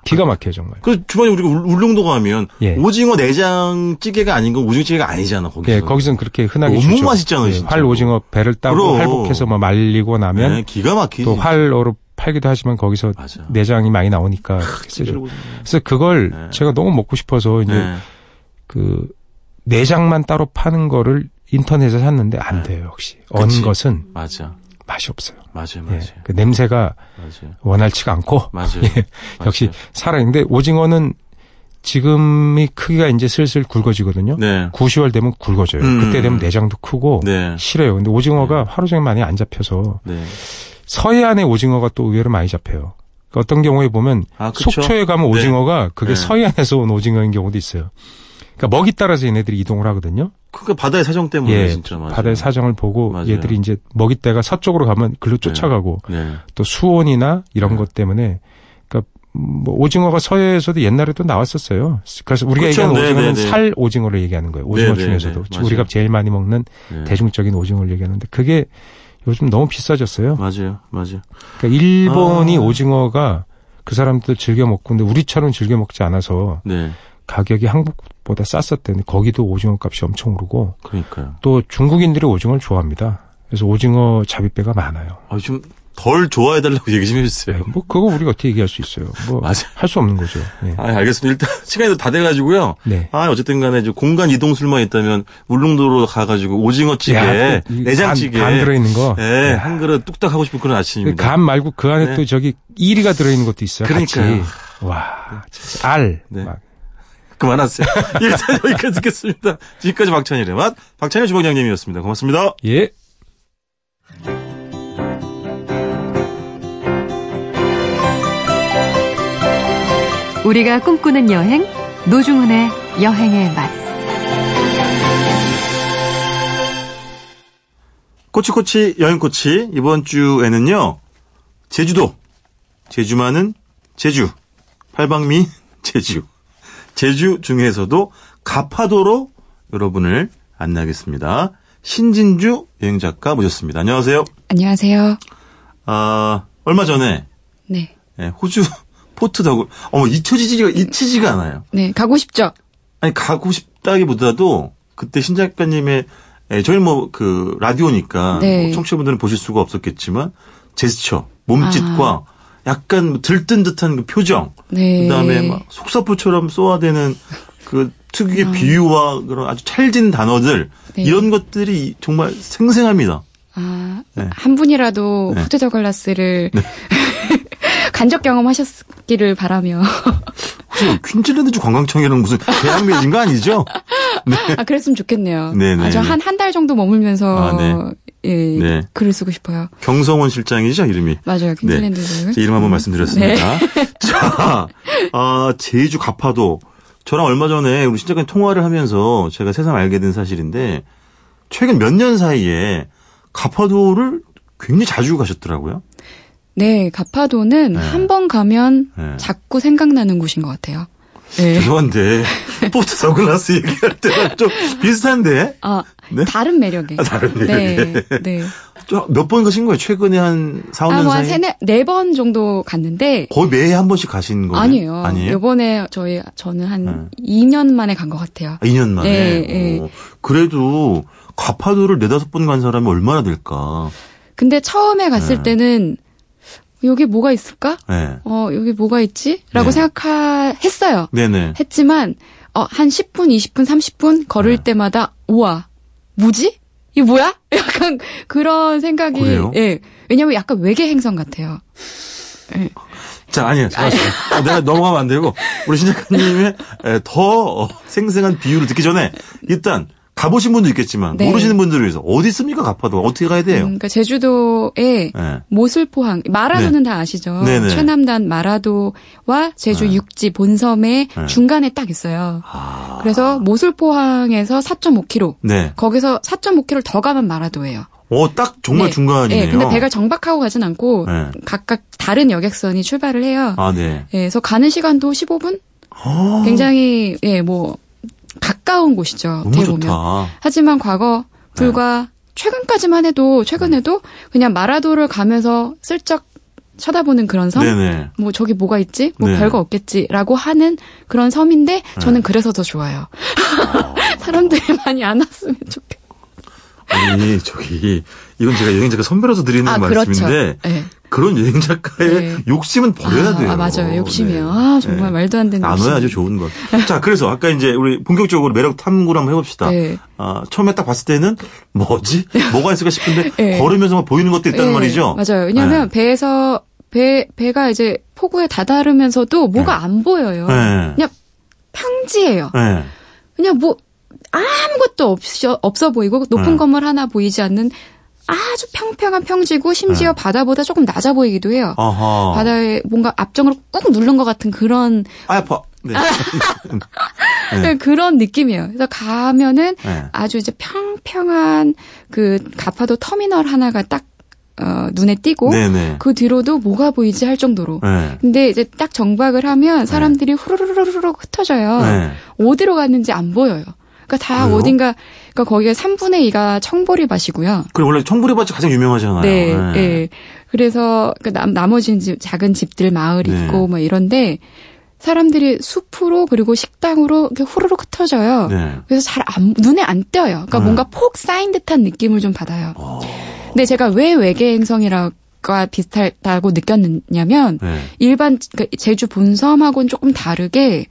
기가 막혀요 정말. 그 주방에 우리가 울- 울릉도 가면 예. 오징어 내장 찌개가 아닌 건 오징어 찌개가 아니잖아 거기서. 예, 거기서는 그렇게 흔하게 너무 주죠. 맛있잖아요, 예. 활 오징어 배를 따고 그럼. 활복해서 뭐 말리고 나면 네, 기가 막히지. 또 활어로 팔기도 하지만 거기서 맞아. 내장이 많이 나오니까 쓰죠. 그래서 그걸 네. 제가 너무 먹고 싶어서 이제 네. 그 내장만 따로 파는 거를 인터넷에 샀는데 안 돼요 역시 언. 것은 맞아. 맛이 없어요. 맞아요, 예, 맞아요. 그 냄새가 맞아요. 원활치가 않고 맞아요. 예, 역시. 살아있는데 오징어는 지금이 크기가 이제 슬슬 굵어지거든요. 네. 9, 10월 되면 굵어져요. 음. 그때 되면 내장도 크고 네. 실해요. 근데 오징어가 하루 종일 많이 안 잡혀서 네. 서해안의 오징어가 또 의외로 많이 잡혀요. 그러니까 어떤 경우에 보면 아? 속초에 가면 네. 오징어가 그게 네. 서해안에서 온 오징어인 경우도 있어요. 그러니까 먹이 따라서 얘네들이 이동을 하거든요. 그러니까 바다의 사정 때문에 예, 진짜 맞아요. 바다의 사정을 보고 맞아요. 얘들이 이제 먹이 때가 서쪽으로 가면 글로 쫓아가고 네. 또 수온이나 이런 네. 것 때문에 그러니까 뭐 오징어가 서해에서도 옛날에도 나왔었어요. 그래서 우리가 그쵸. 얘기하는 네, 오징어는 네, 네. 살 오징어를 얘기하는 거예요. 오징어 네, 네, 중에서도 네. 우리가 제일 많이 먹는 네. 대중적인 오징어를 얘기하는데 그게 요즘 너무 비싸졌어요. 맞아요. 맞아요. 그러니까 일본이 아. 오징어가 그 사람들 즐겨 먹고 근데 우리처럼 즐겨 먹지 않아서 네. 가격이 한국보다 쌌었대는데 거기도 오징어 값이 엄청 오르고 그러니까요. 또 중국인들이 오징어를 좋아합니다. 그래서 오징어 자비배가 많아요. 아, 좀 덜 좋아해달라고 얘기 좀 네, 해주세요. 뭐 그거 우리가 어떻게 얘기할 수 있어요. 뭐할 맞아요. 수 없는 거죠. 네. 아, 알겠습니다. 일단 시간이 다 돼가지고요. 네. 아, 어쨌든 간에 이제 공간 이동술만 있다면 울릉도로 가가지고 오징어찌개, 야, 그이 내장찌개. 간, 간 들어있는 거. 예, 야, 한 그릇 뚝딱 하고 싶은 그런 그 아침입니다. 간 말고 그 안에 네. 또 저기 이리가 들어있는 것도 있어요. 그러니까요. 같이. 와, 진짜 알. 네. 막. 그만하세요. 일단 여기까지 듣겠습니다. 지금까지 박찬일의 맛, 박찬일 주방장님이었습니다. 고맙습니다. 예. 우리가 꿈꾸는 여행 노중훈의 여행의 맛. 꼬치꼬치 여행꼬치 이번 주에는요 제주도 제주만은 제주 팔방미 제주 제주 중에서도 가파도로 여러분을 안내하겠습니다 신진주 여행 작가 모셨습니다 안녕하세요 안녕하세요. 아 얼마 전에 네. 예, 호주 포트 더글 어머 잊혀지지가 잊히지가 않아요 네, 가고 싶죠? 아니 가고 싶다기보다도 그때 신 작가님의 예, 저희 뭐 그 라디오니까 네. 뭐 청취자분들은 보실 수가 없었겠지만 제스처, 몸짓과 약간 뭐 들뜬 듯한 그 표정, 네. 그다음에 막 속사포처럼 쏘아대는 그 특유의 비유와 그런 아주 찰진 단어들 네. 이런 것들이 정말 생생합니다. 아, 네. 한 분이라도 네. 포트 더 글라스를 간접 경험하셨기를 바라며. 혹시 퀸즐랜드주 관광청이라는 무슨 거 아니죠? 아, 그랬으면 좋겠네요. 네, 네, 아, 저 네. 한, 한 달 정도 머물면서, 아, 네. 예, 네. 글을 쓰고 싶어요. 경성원 실장이죠 이름이. 맞아요, 퀸즐랜드. 제 이름 한번 말씀드렸습니다. 네. 자, 아, 제주 가파도. 저랑 얼마 전에 우리 신작가님 통화를 하면서 제가 새삼 알게 된 사실인데, 최근 몇 년 사이에 가파도를 굉장히 자주 가셨더라고요. 네, 가파도는 네. 한번 가면 네. 자꾸 생각나는 곳인 것 같아요. 네. 죄송한데, 포트 서글라스 얘기할 때랑 좀 비슷한데, 아, 네? 다른 매력에. 아, 다른 네, 매력에. 네. 몇 번 가신 거예요? 최근에 한 4, 5년 아, 뭐, 한 사이에? 세네, 네 번 정도 갔는데, 거의 매해 한 번씩 가신 거예요? 아니에요. 아니에요? 요번에 저희, 저는 한 네. 2년 만에 간 것 같아요. 2년 만에. 네, 네. 어, 그래도 가파도를 네다섯 번 간 사람이 얼마나 될까? 근데 처음에 갔을 네. 때는, 여기 뭐가 있을까? 네. 어, 여기 뭐가 있지? 라고 네. 생각했어요. 네네. 했지만, 어, 한 10분, 20분, 30분 걸을 네. 때마다, 우와, 뭐지? 이게 뭐야? 약간 그런 생각이, 그래요? 예. 왜냐면 약간 외계 행성 같아요. 자, 아니에요. 어, 내가 넘어가면 안 되고, 우리 신 작가님의 에, 더 어, 생생한 비유를 듣기 전에, 일단, 가보신 분도 있겠지만, 네. 모르시는 분들을 위해서, 어디 있습니까, 가파도? 어떻게 가야 돼요? 음, 그러니까 제주도에 네. 모슬포항, 마라도는 다 아시죠? 네네. 최남단 마라도와 제주 네. 육지 본섬의 네. 중간에 딱 있어요. 아, 그래서 모슬포항에서 4.5km, 네. 거기서 4.5km를 더 가면 마라도예요. 어, 딱 정말 네. 중간이네요. 네, 근데 배가 정박하고 가진 않고 네. 각각 다른 여객선이 출발을 해요. 아, 네. 예, 그래서 가는 시간도 15분? 아, 굉장히 예, 뭐 가까운 곳이죠. 너무 어떻게 보면. 좋다. 하지만 과거 불과 최근까지만 해도 최근에도 그냥 마라도를 가면서 슬쩍 쳐다보는 그런 섬. 네네. 뭐 저기 뭐가 있지? 뭐 네. 별거 없겠지라고 하는 그런 섬인데 저는 그래서 더 좋아요. 사람들이 많이 안 왔으면 좋겠. 아니 저기 이건 제가 여행 작가 선배로서 드리는 아 그렇죠. 말씀인데 네. 그런 여행 작가의 네. 욕심은 버려야 아, 돼요. 아, 맞아요. 욕심이에요. 네. 아 정말 네. 말도 안 되는 나눠야 아주 욕심. 좋은 것. 자, 그래서 아까 이제 우리 본격적으로 매력 탐구를 한번 해봅시다. 네. 아, 처음에 딱 봤을 때는 뭐지? 뭐가 있을까 싶은데 네. 걸으면서 막 보이는 것도 있다는 네, 말이죠. 맞아요. 왜냐하면 배에서 배 배가 이제 폭우에 다다르면서도 뭐가 안 보여요. 네. 그냥 평지예요. 네. 그냥 뭐 아무것도 없어 없어 보이고 높은 네. 건물 하나 보이지 않는 아주 평평한 평지고 심지어 네. 바다보다 조금 낮아 보이기도 해요. 아하. 바다에 뭔가 앞정으로 꾹 누른 것 같은 그런 아, 아파. 네. 네, 그런 느낌이에요. 그래서 가면은 네. 아주 이제 평평한 그 가파도 터미널 하나가 딱 어, 눈에 띄고 네네. 그 뒤로도 뭐가 보이지 할 정도로. 네. 근데 이제 딱 정박을 하면 사람들이 후루루루루루 흩어져요. 네. 어디로 갔는지 안 보여요. 그러니까 다 그래요? 어딘가 그러니까 거기에 3분의 2가 청보리밭이고요. 그리고 원래 청보리밭이 가장 유명하잖아요. 네, 네. 그래서 그 남, 나머지는 집, 작은 집들 마을이 네. 있고 뭐 이런데 사람들이 숲으로 그리고 식당으로 이렇게 후루룩 흩어져요. 네. 그래서 잘 안, 눈에 안 띄어요. 그러니까 네. 뭔가 폭 쌓인 듯한 느낌을 좀 받아요. 어. 근데 제가 왜 외계 행성이라고 비슷하다고 느꼈냐면 네. 일반 그러니까 제주 본섬하고는 조금 다르게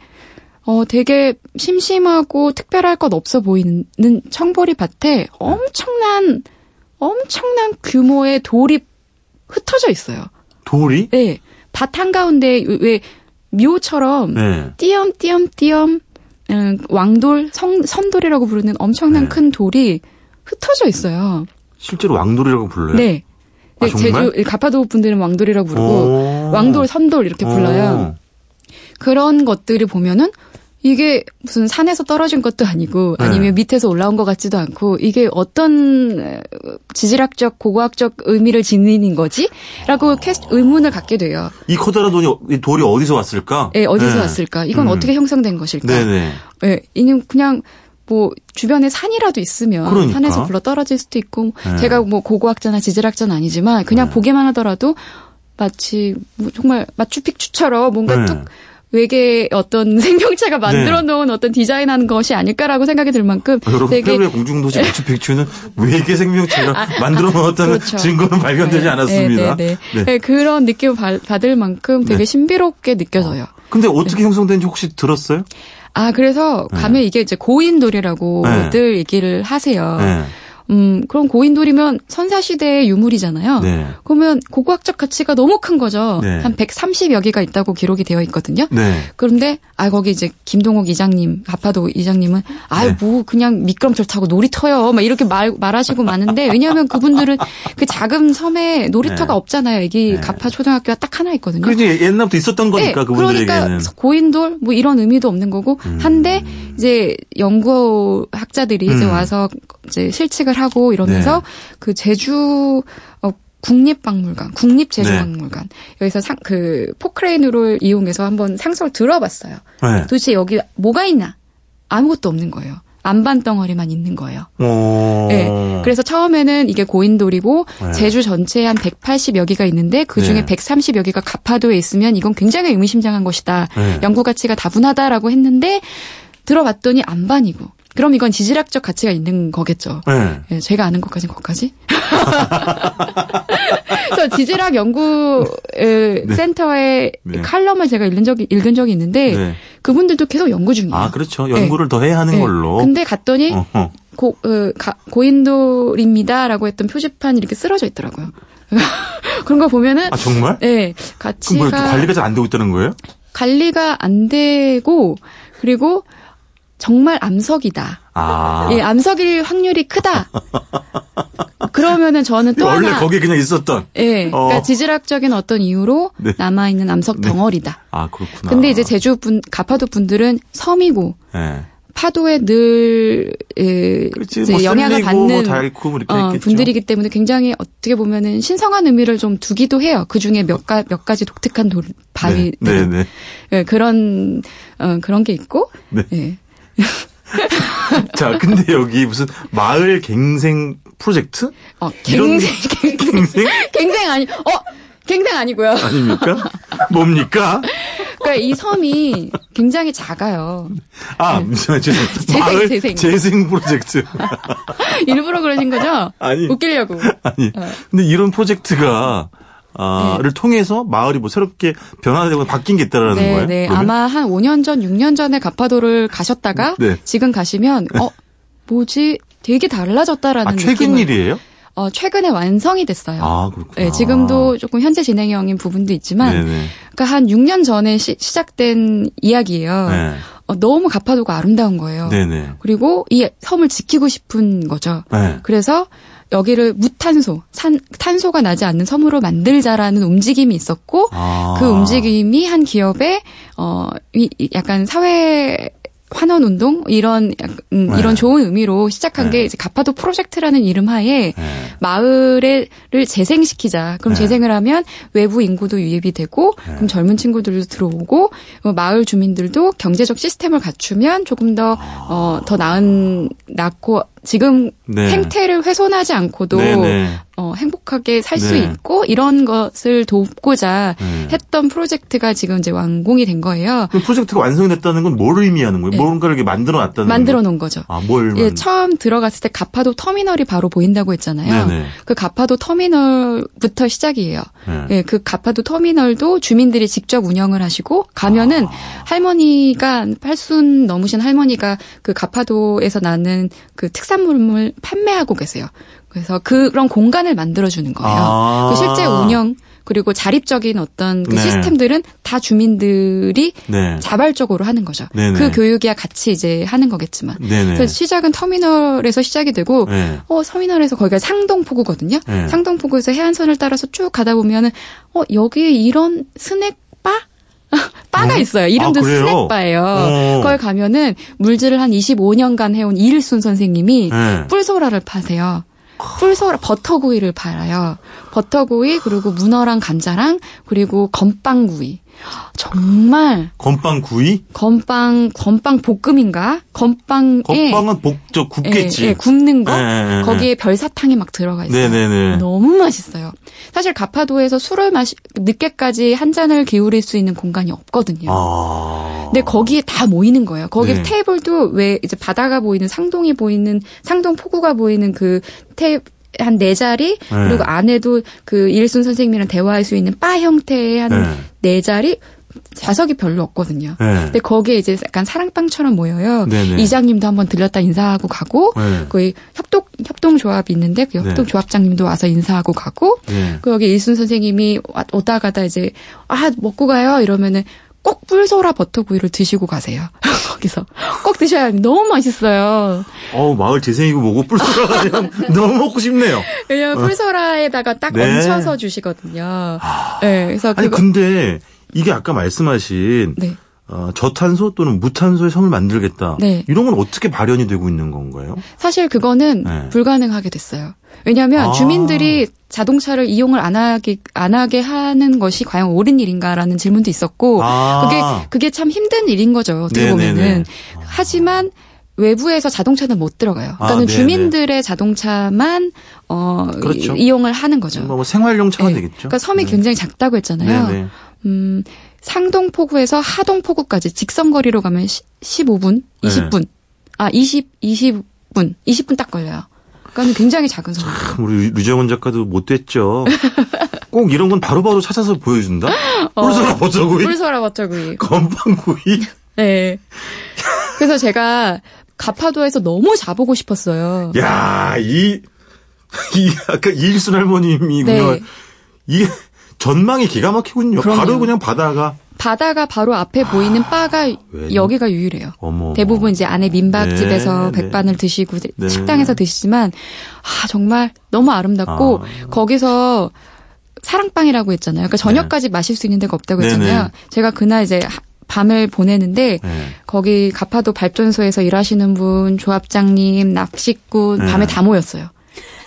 어 되게 심심하고 특별할 것 없어 보이는 청보리 밭에 엄청난 엄청난 규모의 돌이 흩어져 있어요. 돌이? 네. 밭 한가운데 왜 미호처럼 네. 띄엄띄엄띄엄 음, 왕돌 성, 선돌이라고 부르는 엄청난 네. 큰 돌이 흩어져 있어요. 실제로 왕돌이라고 불러요? 네. 아, 네? 제주 가파도 분들은 왕돌이라고 부르고 오. 왕돌, 선돌 이렇게 불러요. 그런 것들을 보면은 이게 무슨 산에서 떨어진 것도 아니고 네. 아니면 밑에서 올라온 것 같지도 않고 이게 어떤 어, 지질학적 고고학적 의미를 지니는 거지? 라고 캐스- 의문을 갖게 돼요. 이 커다란 돈이, 이 돌이 어디서 왔을까? 예, 어디서 네. 왔을까? 이건 음. 어떻게 형성된 것일까? 네네. 예, 이는 그냥 뭐 주변에 산이라도 있으면 그러니까. 산에서 불러 떨어질 수도 있고 네. 제가 뭐 고고학자나 지질학자는 아니지만 그냥 네. 보기만 하더라도 마치 뭐 정말 마추픽추처럼 뭔가 네. 뚝 외계 어떤 생명체가 만들어 놓은 어떤 디자인하는 것이 아닐까라고 생각이 들 만큼 아, 여러분 되게 페루의 공중도시 마추 픽추는 외계 생명체가 만들어 놓았다는 그렇죠. 증거는 발견되지 네, 않았습니다. 네, 네, 네. 네, 그런 느낌을 받- 받을 만큼 되게 네. 신비롭게 느껴져요. 근데 어떻게 형성된지 혹시 들었어요? 아 그래서 네. 가면 이게 이제 고인돌이라고들 얘기를 하세요. 네. 음, 그럼 고인돌이면 선사시대의 유물이잖아요. 네. 그러면 고고학적 가치가 너무 큰 거죠. 네. 한 130여 개가 있다고 기록이 되어 있거든요. 네. 그런데 아 거기 이제 김동욱 이장님, 가파도 이장님은 아유 네. 뭐 그냥 미끄럼틀 타고 놀이터요. 막 이렇게 말 말하시고 마는데 왜냐하면 그분들은 그 작은 섬에 놀이터가 네. 없잖아요. 여기 네. 가파 초등학교가 딱 하나 있거든요. 그지 옛날부터 있었던 거니까 네, 그분들에게는. 그러니까 고인돌 뭐 이런 의미도 없는 거고 음. 한데 이제 연구학자들이 이제 음. 와서 이제 실측을 하고 이러면서 네. 그 제주 어, 국립박물관, 국립제주박물관 여기서 상, 그 포크레인으로 이용해서 한번 상설 들어봤어요. 네. 도대체 여기 뭐가 있나? 아무것도 없는 거예요. 안반 덩어리만 있는 거예요. 어. 네. 그래서 처음에는 이게 고인돌이고 네. 제주 전체에 한 180여 개가 있는데 그 중에 네. 130여 개가 가파도에 있으면 이건 굉장히 의미심장한 것이다. 네. 연구 가치가 다분하다라고 했는데 들어봤더니 안반이고. 그럼 이건 지질학적 가치가 있는 거겠죠. 네. 예, 제가 아는 것까진 거기까지. 그래서 지질학 연구 에, 센터의 네. 칼럼을 제가 읽은 적이 읽은 적이 있는데 네. 그분들도 계속 연구 중이에요. 아, 그렇죠. 연구를 더 해야 하는 네. 걸로. 근데 갔더니 어허. 고, 어, 가- 고인돌입니다라고 했던 표지판이 이렇게 쓰러져 있더라고요. 그런 거 보면은 아, 정말? 네, 가치가 뭐 관리가 잘 안 되고 있다는 거예요? 관리가 안 되고 그리고 정말 암석이다. 아. 예, 암석일 확률이 크다. 그러면은 저는 또 원래 하나 거기에 그냥 있었던. 예, 그러니까 어. 지질학적인 어떤 이유로 네. 남아 있는 암석 덩어리다. 아, 그렇구나. 근데 이제 제주 분 가파도 분들은 섬이고 네. 파도에 늘. 이제 뭐 영향을 받는 뭐뭐 어. 분들이기 때문에 굉장히 어떻게 보면은 신성한 의미를 좀 두기도 해요. 그 중에 몇, 가, 몇 가지 독특한 돌, 바위 네, 네, 네. 예, 그런 어, 그런 게 있고 네. 예. 자, 근데 여기 무슨 마을 갱생 프로젝트? 어, 이런 갱생, 갱생, 갱생? 갱생 아니, 어, 갱생 아니고요. 아닙니까? 뭡니까? 그러니까 이 섬이 굉장히 작아요. 아, 무슨 죄송. 재생, 마을 재생. 재생 프로젝트. 일부러 그러신 거죠? 아니. 웃기려고. 아니. 어. 근데 이런 프로젝트가 아, 네. 를 통해서 마을이 뭐 새롭게 변화되고 바뀐 게 있다라는 네, 거예요? 네. 그러면? 아마 한 5년 전, 6년 전에 가파도를 가셨다가 네. 지금 가시면 어 뭐지? 되게 달라졌다라는 아, 최근 느낌을 일이에요? 어, 최근에 완성이 됐어요. 아, 그렇구나. 네, 지금도 조금 현재 진행형인 부분도 있지만 네네. 그러니까 한 6년 전에 시, 작된 이야기예요. 네. 어, 너무 가파도가 아름다운 거예요. 네네. 그리고 이 섬을 지키고 싶은 거죠. 네. 그래서 여기를 무탄소, 산, 탄소가 나지 않는 섬으로 만들자라는 움직임이 있었고 아. 그 움직임이 한 기업의 어 이- 이 약간 사회 환원 운동 이런 약- 음, 네. 이런 좋은 의미로 시작한 네. 게 이제 가파도 프로젝트라는 이름 하에 네. 마을을 재생시키자. 그럼 네. 재생을 하면 외부 인구도 유입이 되고 그럼 젊은 친구들도 들어오고 어, 마을 주민들도 경제적 시스템을 갖추면 조금 더 어, 더 나은 낫고 지금 네. 생태를 훼손하지 않고도 네네. 어, 행복하게 살수 네. 있고 이런 것을 돕고자 네. 했던 프로젝트가 지금 이제 완공이 된 거예요. 그럼 프로젝트가 완성이 됐다는 건 뭘 의미하는 거예요? 네. 뭔가를 이렇게 만들어 놨다는 만들어 거? 놓은 거죠. 아, 뭘 예, 만... 처음 들어갔을 때 가파도 터미널이 바로 보인다고 했잖아요. 네네. 그 가파도 터미널부터 시작이에요. 네. 예, 그 가파도 터미널도 주민들이 직접 운영을 하시고 가면은 할머니가 팔순 넘으신 할머니가 그 가파도에서 나는 그 특산 물을 판매하고 계세요. 그래서 그런 공간을 만들어 주는 거예요. 아. 그 실제 운영 그리고 자립적인 어떤 그 네. 시스템들은 다 주민들이 네. 자발적으로 하는 거죠. 네네. 그 교육이야 같이 이제 하는 거겠지만. 네네. 그래서 시작은 터미널에서 시작이 되고 네. 어, 터미널에서 거기가 상동포구거든요. 네. 상동포구에서 해안선을 따라서 쭉 가다 보면은 어, 여기에 이런 스낵 바 바가 있어요. 이름도 아? 스낵바예요. 어. 그걸 가면은 물질을 한 25년간 해온 이일순 선생님이 네. 뿔소라를 파세요. 뿔소라 버터구이를 팔아요. 버터구이 그리고 문어랑 감자랑 그리고 건빵구이. 정말 건빵 구이? 건빵 건빵 볶음인가? 건빵에 건빵은 복, 저 굽겠지. 예, 예, 굽는 거 예, 예, 예. 거기에 별사탕이 막 들어가 있어요. 네네네. 너무 맛있어요. 사실 가파도에서 술을 마시 늦게까지 한 잔을 기울일 수 있는 공간이 없거든요. 아. 근데 거기에 다 모이는 거예요. 거기 네. 테이블도 왜 이제 바다가 보이는 상동이 보이는 상동 포구가 보이는 그 테이 한 네 자리 그리고 안에도 그 일순 선생님이랑 대화할 수 있는 바 형태의 한 네. 네 자리 좌석이 별로 없거든요. 네. 근데 거기에 이제 약간 사랑방처럼 모여요. 네네. 이장님도 한번 들렸다 인사하고 가고 네. 거기 협동 협동조합이 있는데 그 네. 협동조합장님도 와서 인사하고 가고 네. 그 여기 일순 선생님이 와- 오다 가다 이제 아 먹고 가요 이러면은 꼭 뿔소라 버터구이를 드시고 가세요. 거기서 꼭 드셔야 합니다. 너무 맛있어요. 어우, 마을 재생이고 뭐고 뿔소라가 그냥 너무 먹고 싶네요. 왜냐면 뿔소라에다가 딱 네. 얹혀서 주시거든요. 네, 그래서 아니, 그거 근데 이게 아까 말씀하신 네. 어, 저탄소 또는 무탄소의 섬을 만들겠다. 네. 이런 건 어떻게 발현이 되고 있는 건가요? 사실 그거는 네. 불가능하게 됐어요. 왜냐하면 아. 주민들이 자동차를 이용을 안 하게 안 하게 하는 것이 과연 옳은 일인가라는 질문도 있었고 아. 그게 그게 참 힘든 일인 거죠. 어떻게 네네네. 보면은 하지만 외부에서 자동차는 못 들어가요. 그러니까는 아. 주민들의 자동차만 어 그렇죠. 이, 용을 하는 거죠. 뭐, 뭐 생활용 차가 네. 되겠죠. 그러니까 섬이 네. 굉장히 작다고 했잖아요. 네네. 음, 상동포구에서 하동포구까지 직선거리로 가면 시, 15분, 네. 20분. 아, 20, 20분. 20분 딱 걸려요. 그러니까 굉장히 작은 섬이에요. 참 우리 류정원 작가도 못됐죠. 꼭 이런 건 바로바로 찾아서 보여준다? 뿔소라 버터구이? 뿔소라 버터구이. 건빵구이? 네. 그래서 제가 가파도에서 너무 자보고 싶었어요. 야, 이, 이, 아까 이일순 할머님이 네. 이게 전망이 기가 막히군요. 그럼요. 바로 그냥 바다가, 바다가 바로 앞에 보이는 바가 왜? 여기가 유일해요. 어머. 대부분 이제 안에 민박집에서 네, 백반을 드시고 네. 식당에서 드시지만 아 정말 너무 아름답고 아. 거기서 사랑빵이라고 했잖아요. 그러니까 저녁까지 마실 수 있는 데가 없다고 네, 했잖아요. 네. 제가 그날 이제 하- 밤을 보내는데 네. 거기 가파도 발전소에서 일하시는 분, 조합장님, 낚시꾼 네. 밤에 다 모였어요.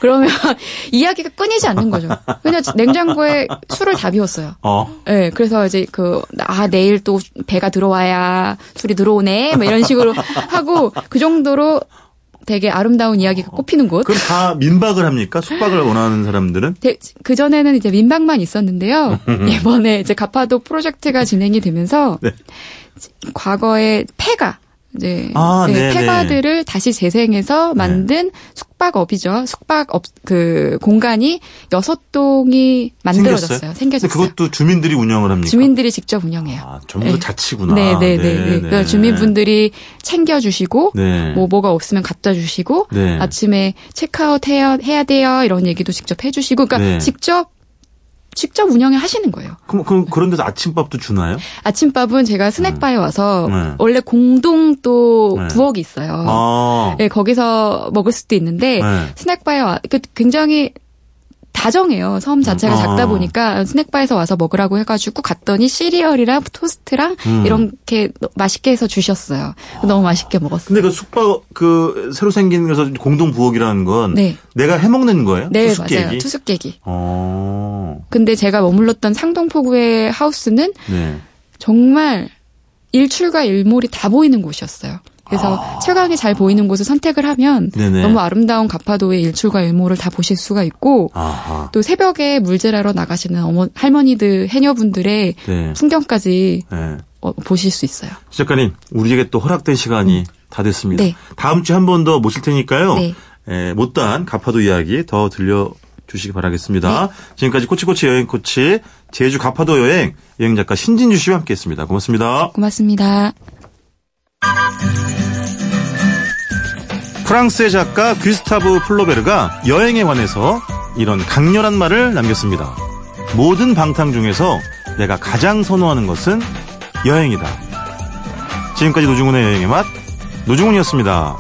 그러면 이야기가 끊이지 않는 거죠. 그냥 냉장고에 술을 다 비웠어요. 어. 네, 그래서 이제 그, 아, 내일 또 배가 들어와야 술이 들어오네. 뭐 이런 식으로 하고 그 정도로 되게 아름다운 이야기가 꼽히는 곳. 그럼 다 민박을 합니까? 숙박을 원하는 사람들은? 그 전에는 이제 민박만 있었는데요. 이번에 이제 가파도 프로젝트가 진행이 되면서 네. 과거에 폐가 이제 아, 네, 네네. 폐가들을 다시 재생해서 만든 숙박업이죠. 숙박업 그 공간이 여섯 동이 만들어졌어요. 생겨졌어요. 그것도 주민들이 운영을 합니까? 주민들이 직접 운영해요. 아, 전부 다 네. 자치구나. 네, 네, 네, 네. 그러니까 주민분들이 챙겨 주시고 네. 뭐 뭐가 없으면 갖다 주시고 네. 아침에 체크아웃 해야 해야 돼요 이런 얘기도 직접 해 주시고 그러니까 네. 직접 직접 운영을 하시는 거예요. 그럼, 그럼 그런 데서 아침밥도 주나요? 아침밥은 제가 스낵바에 와서 네. 원래 공동 또 네. 부엌이 있어요. 아. 네, 거기서 먹을 수도 있는데 네. 스낵바에 와그 굉장히 다정해요. 섬 자체가 음. 작다 아. 보니까 스낵바에서 와서 먹으라고 해가지고 갔더니 시리얼이랑 토스트랑 음. 이렇게 맛있게 해서 주셨어요. 너무 맛있게 먹었어요. 근데 그 숙박 그 새로 생긴 그래서 공동 부엌이라는 건 네. 내가 해 먹는 거예요? 네, 투숙객이? 맞아요. 투숙객이. 어. 근데 제가 머물렀던 상동포구의 하우스는 네. 정말 일출과 일몰이 다 보이는 곳이었어요. 그래서 최강이 잘 보이는 곳을 선택을 하면 아. 네네. 너무 아름다운 가파도의 일출과 일몰을 다 보실 수가 있고 아하. 또 새벽에 물질하러 나가시는 어머 할머니들 해녀분들의 네. 풍경까지 네. 어, 보실 수 있어요. 작가님, 우리에게 또 허락된 시간이 다 됐습니다. 네. 다음 주에 한 번 더 모실 테니까요. 네. 에, 못다한 가파도 이야기 더 들려 주시기 바라겠습니다. 네. 지금까지 꼬치꼬치 여행 코치 제주 가파도 여행 여행 작가 신진주 씨와 함께했습니다. 고맙습니다. 고맙습니다. 프랑스의 작가 귀스타브 플로베르가 여행에 관해서 이런 강렬한 말을 남겼습니다. 모든 방탕 중에서 내가 가장 선호하는 것은 여행이다. 지금까지 노중훈의 여행의 맛, 노중훈이었습니다.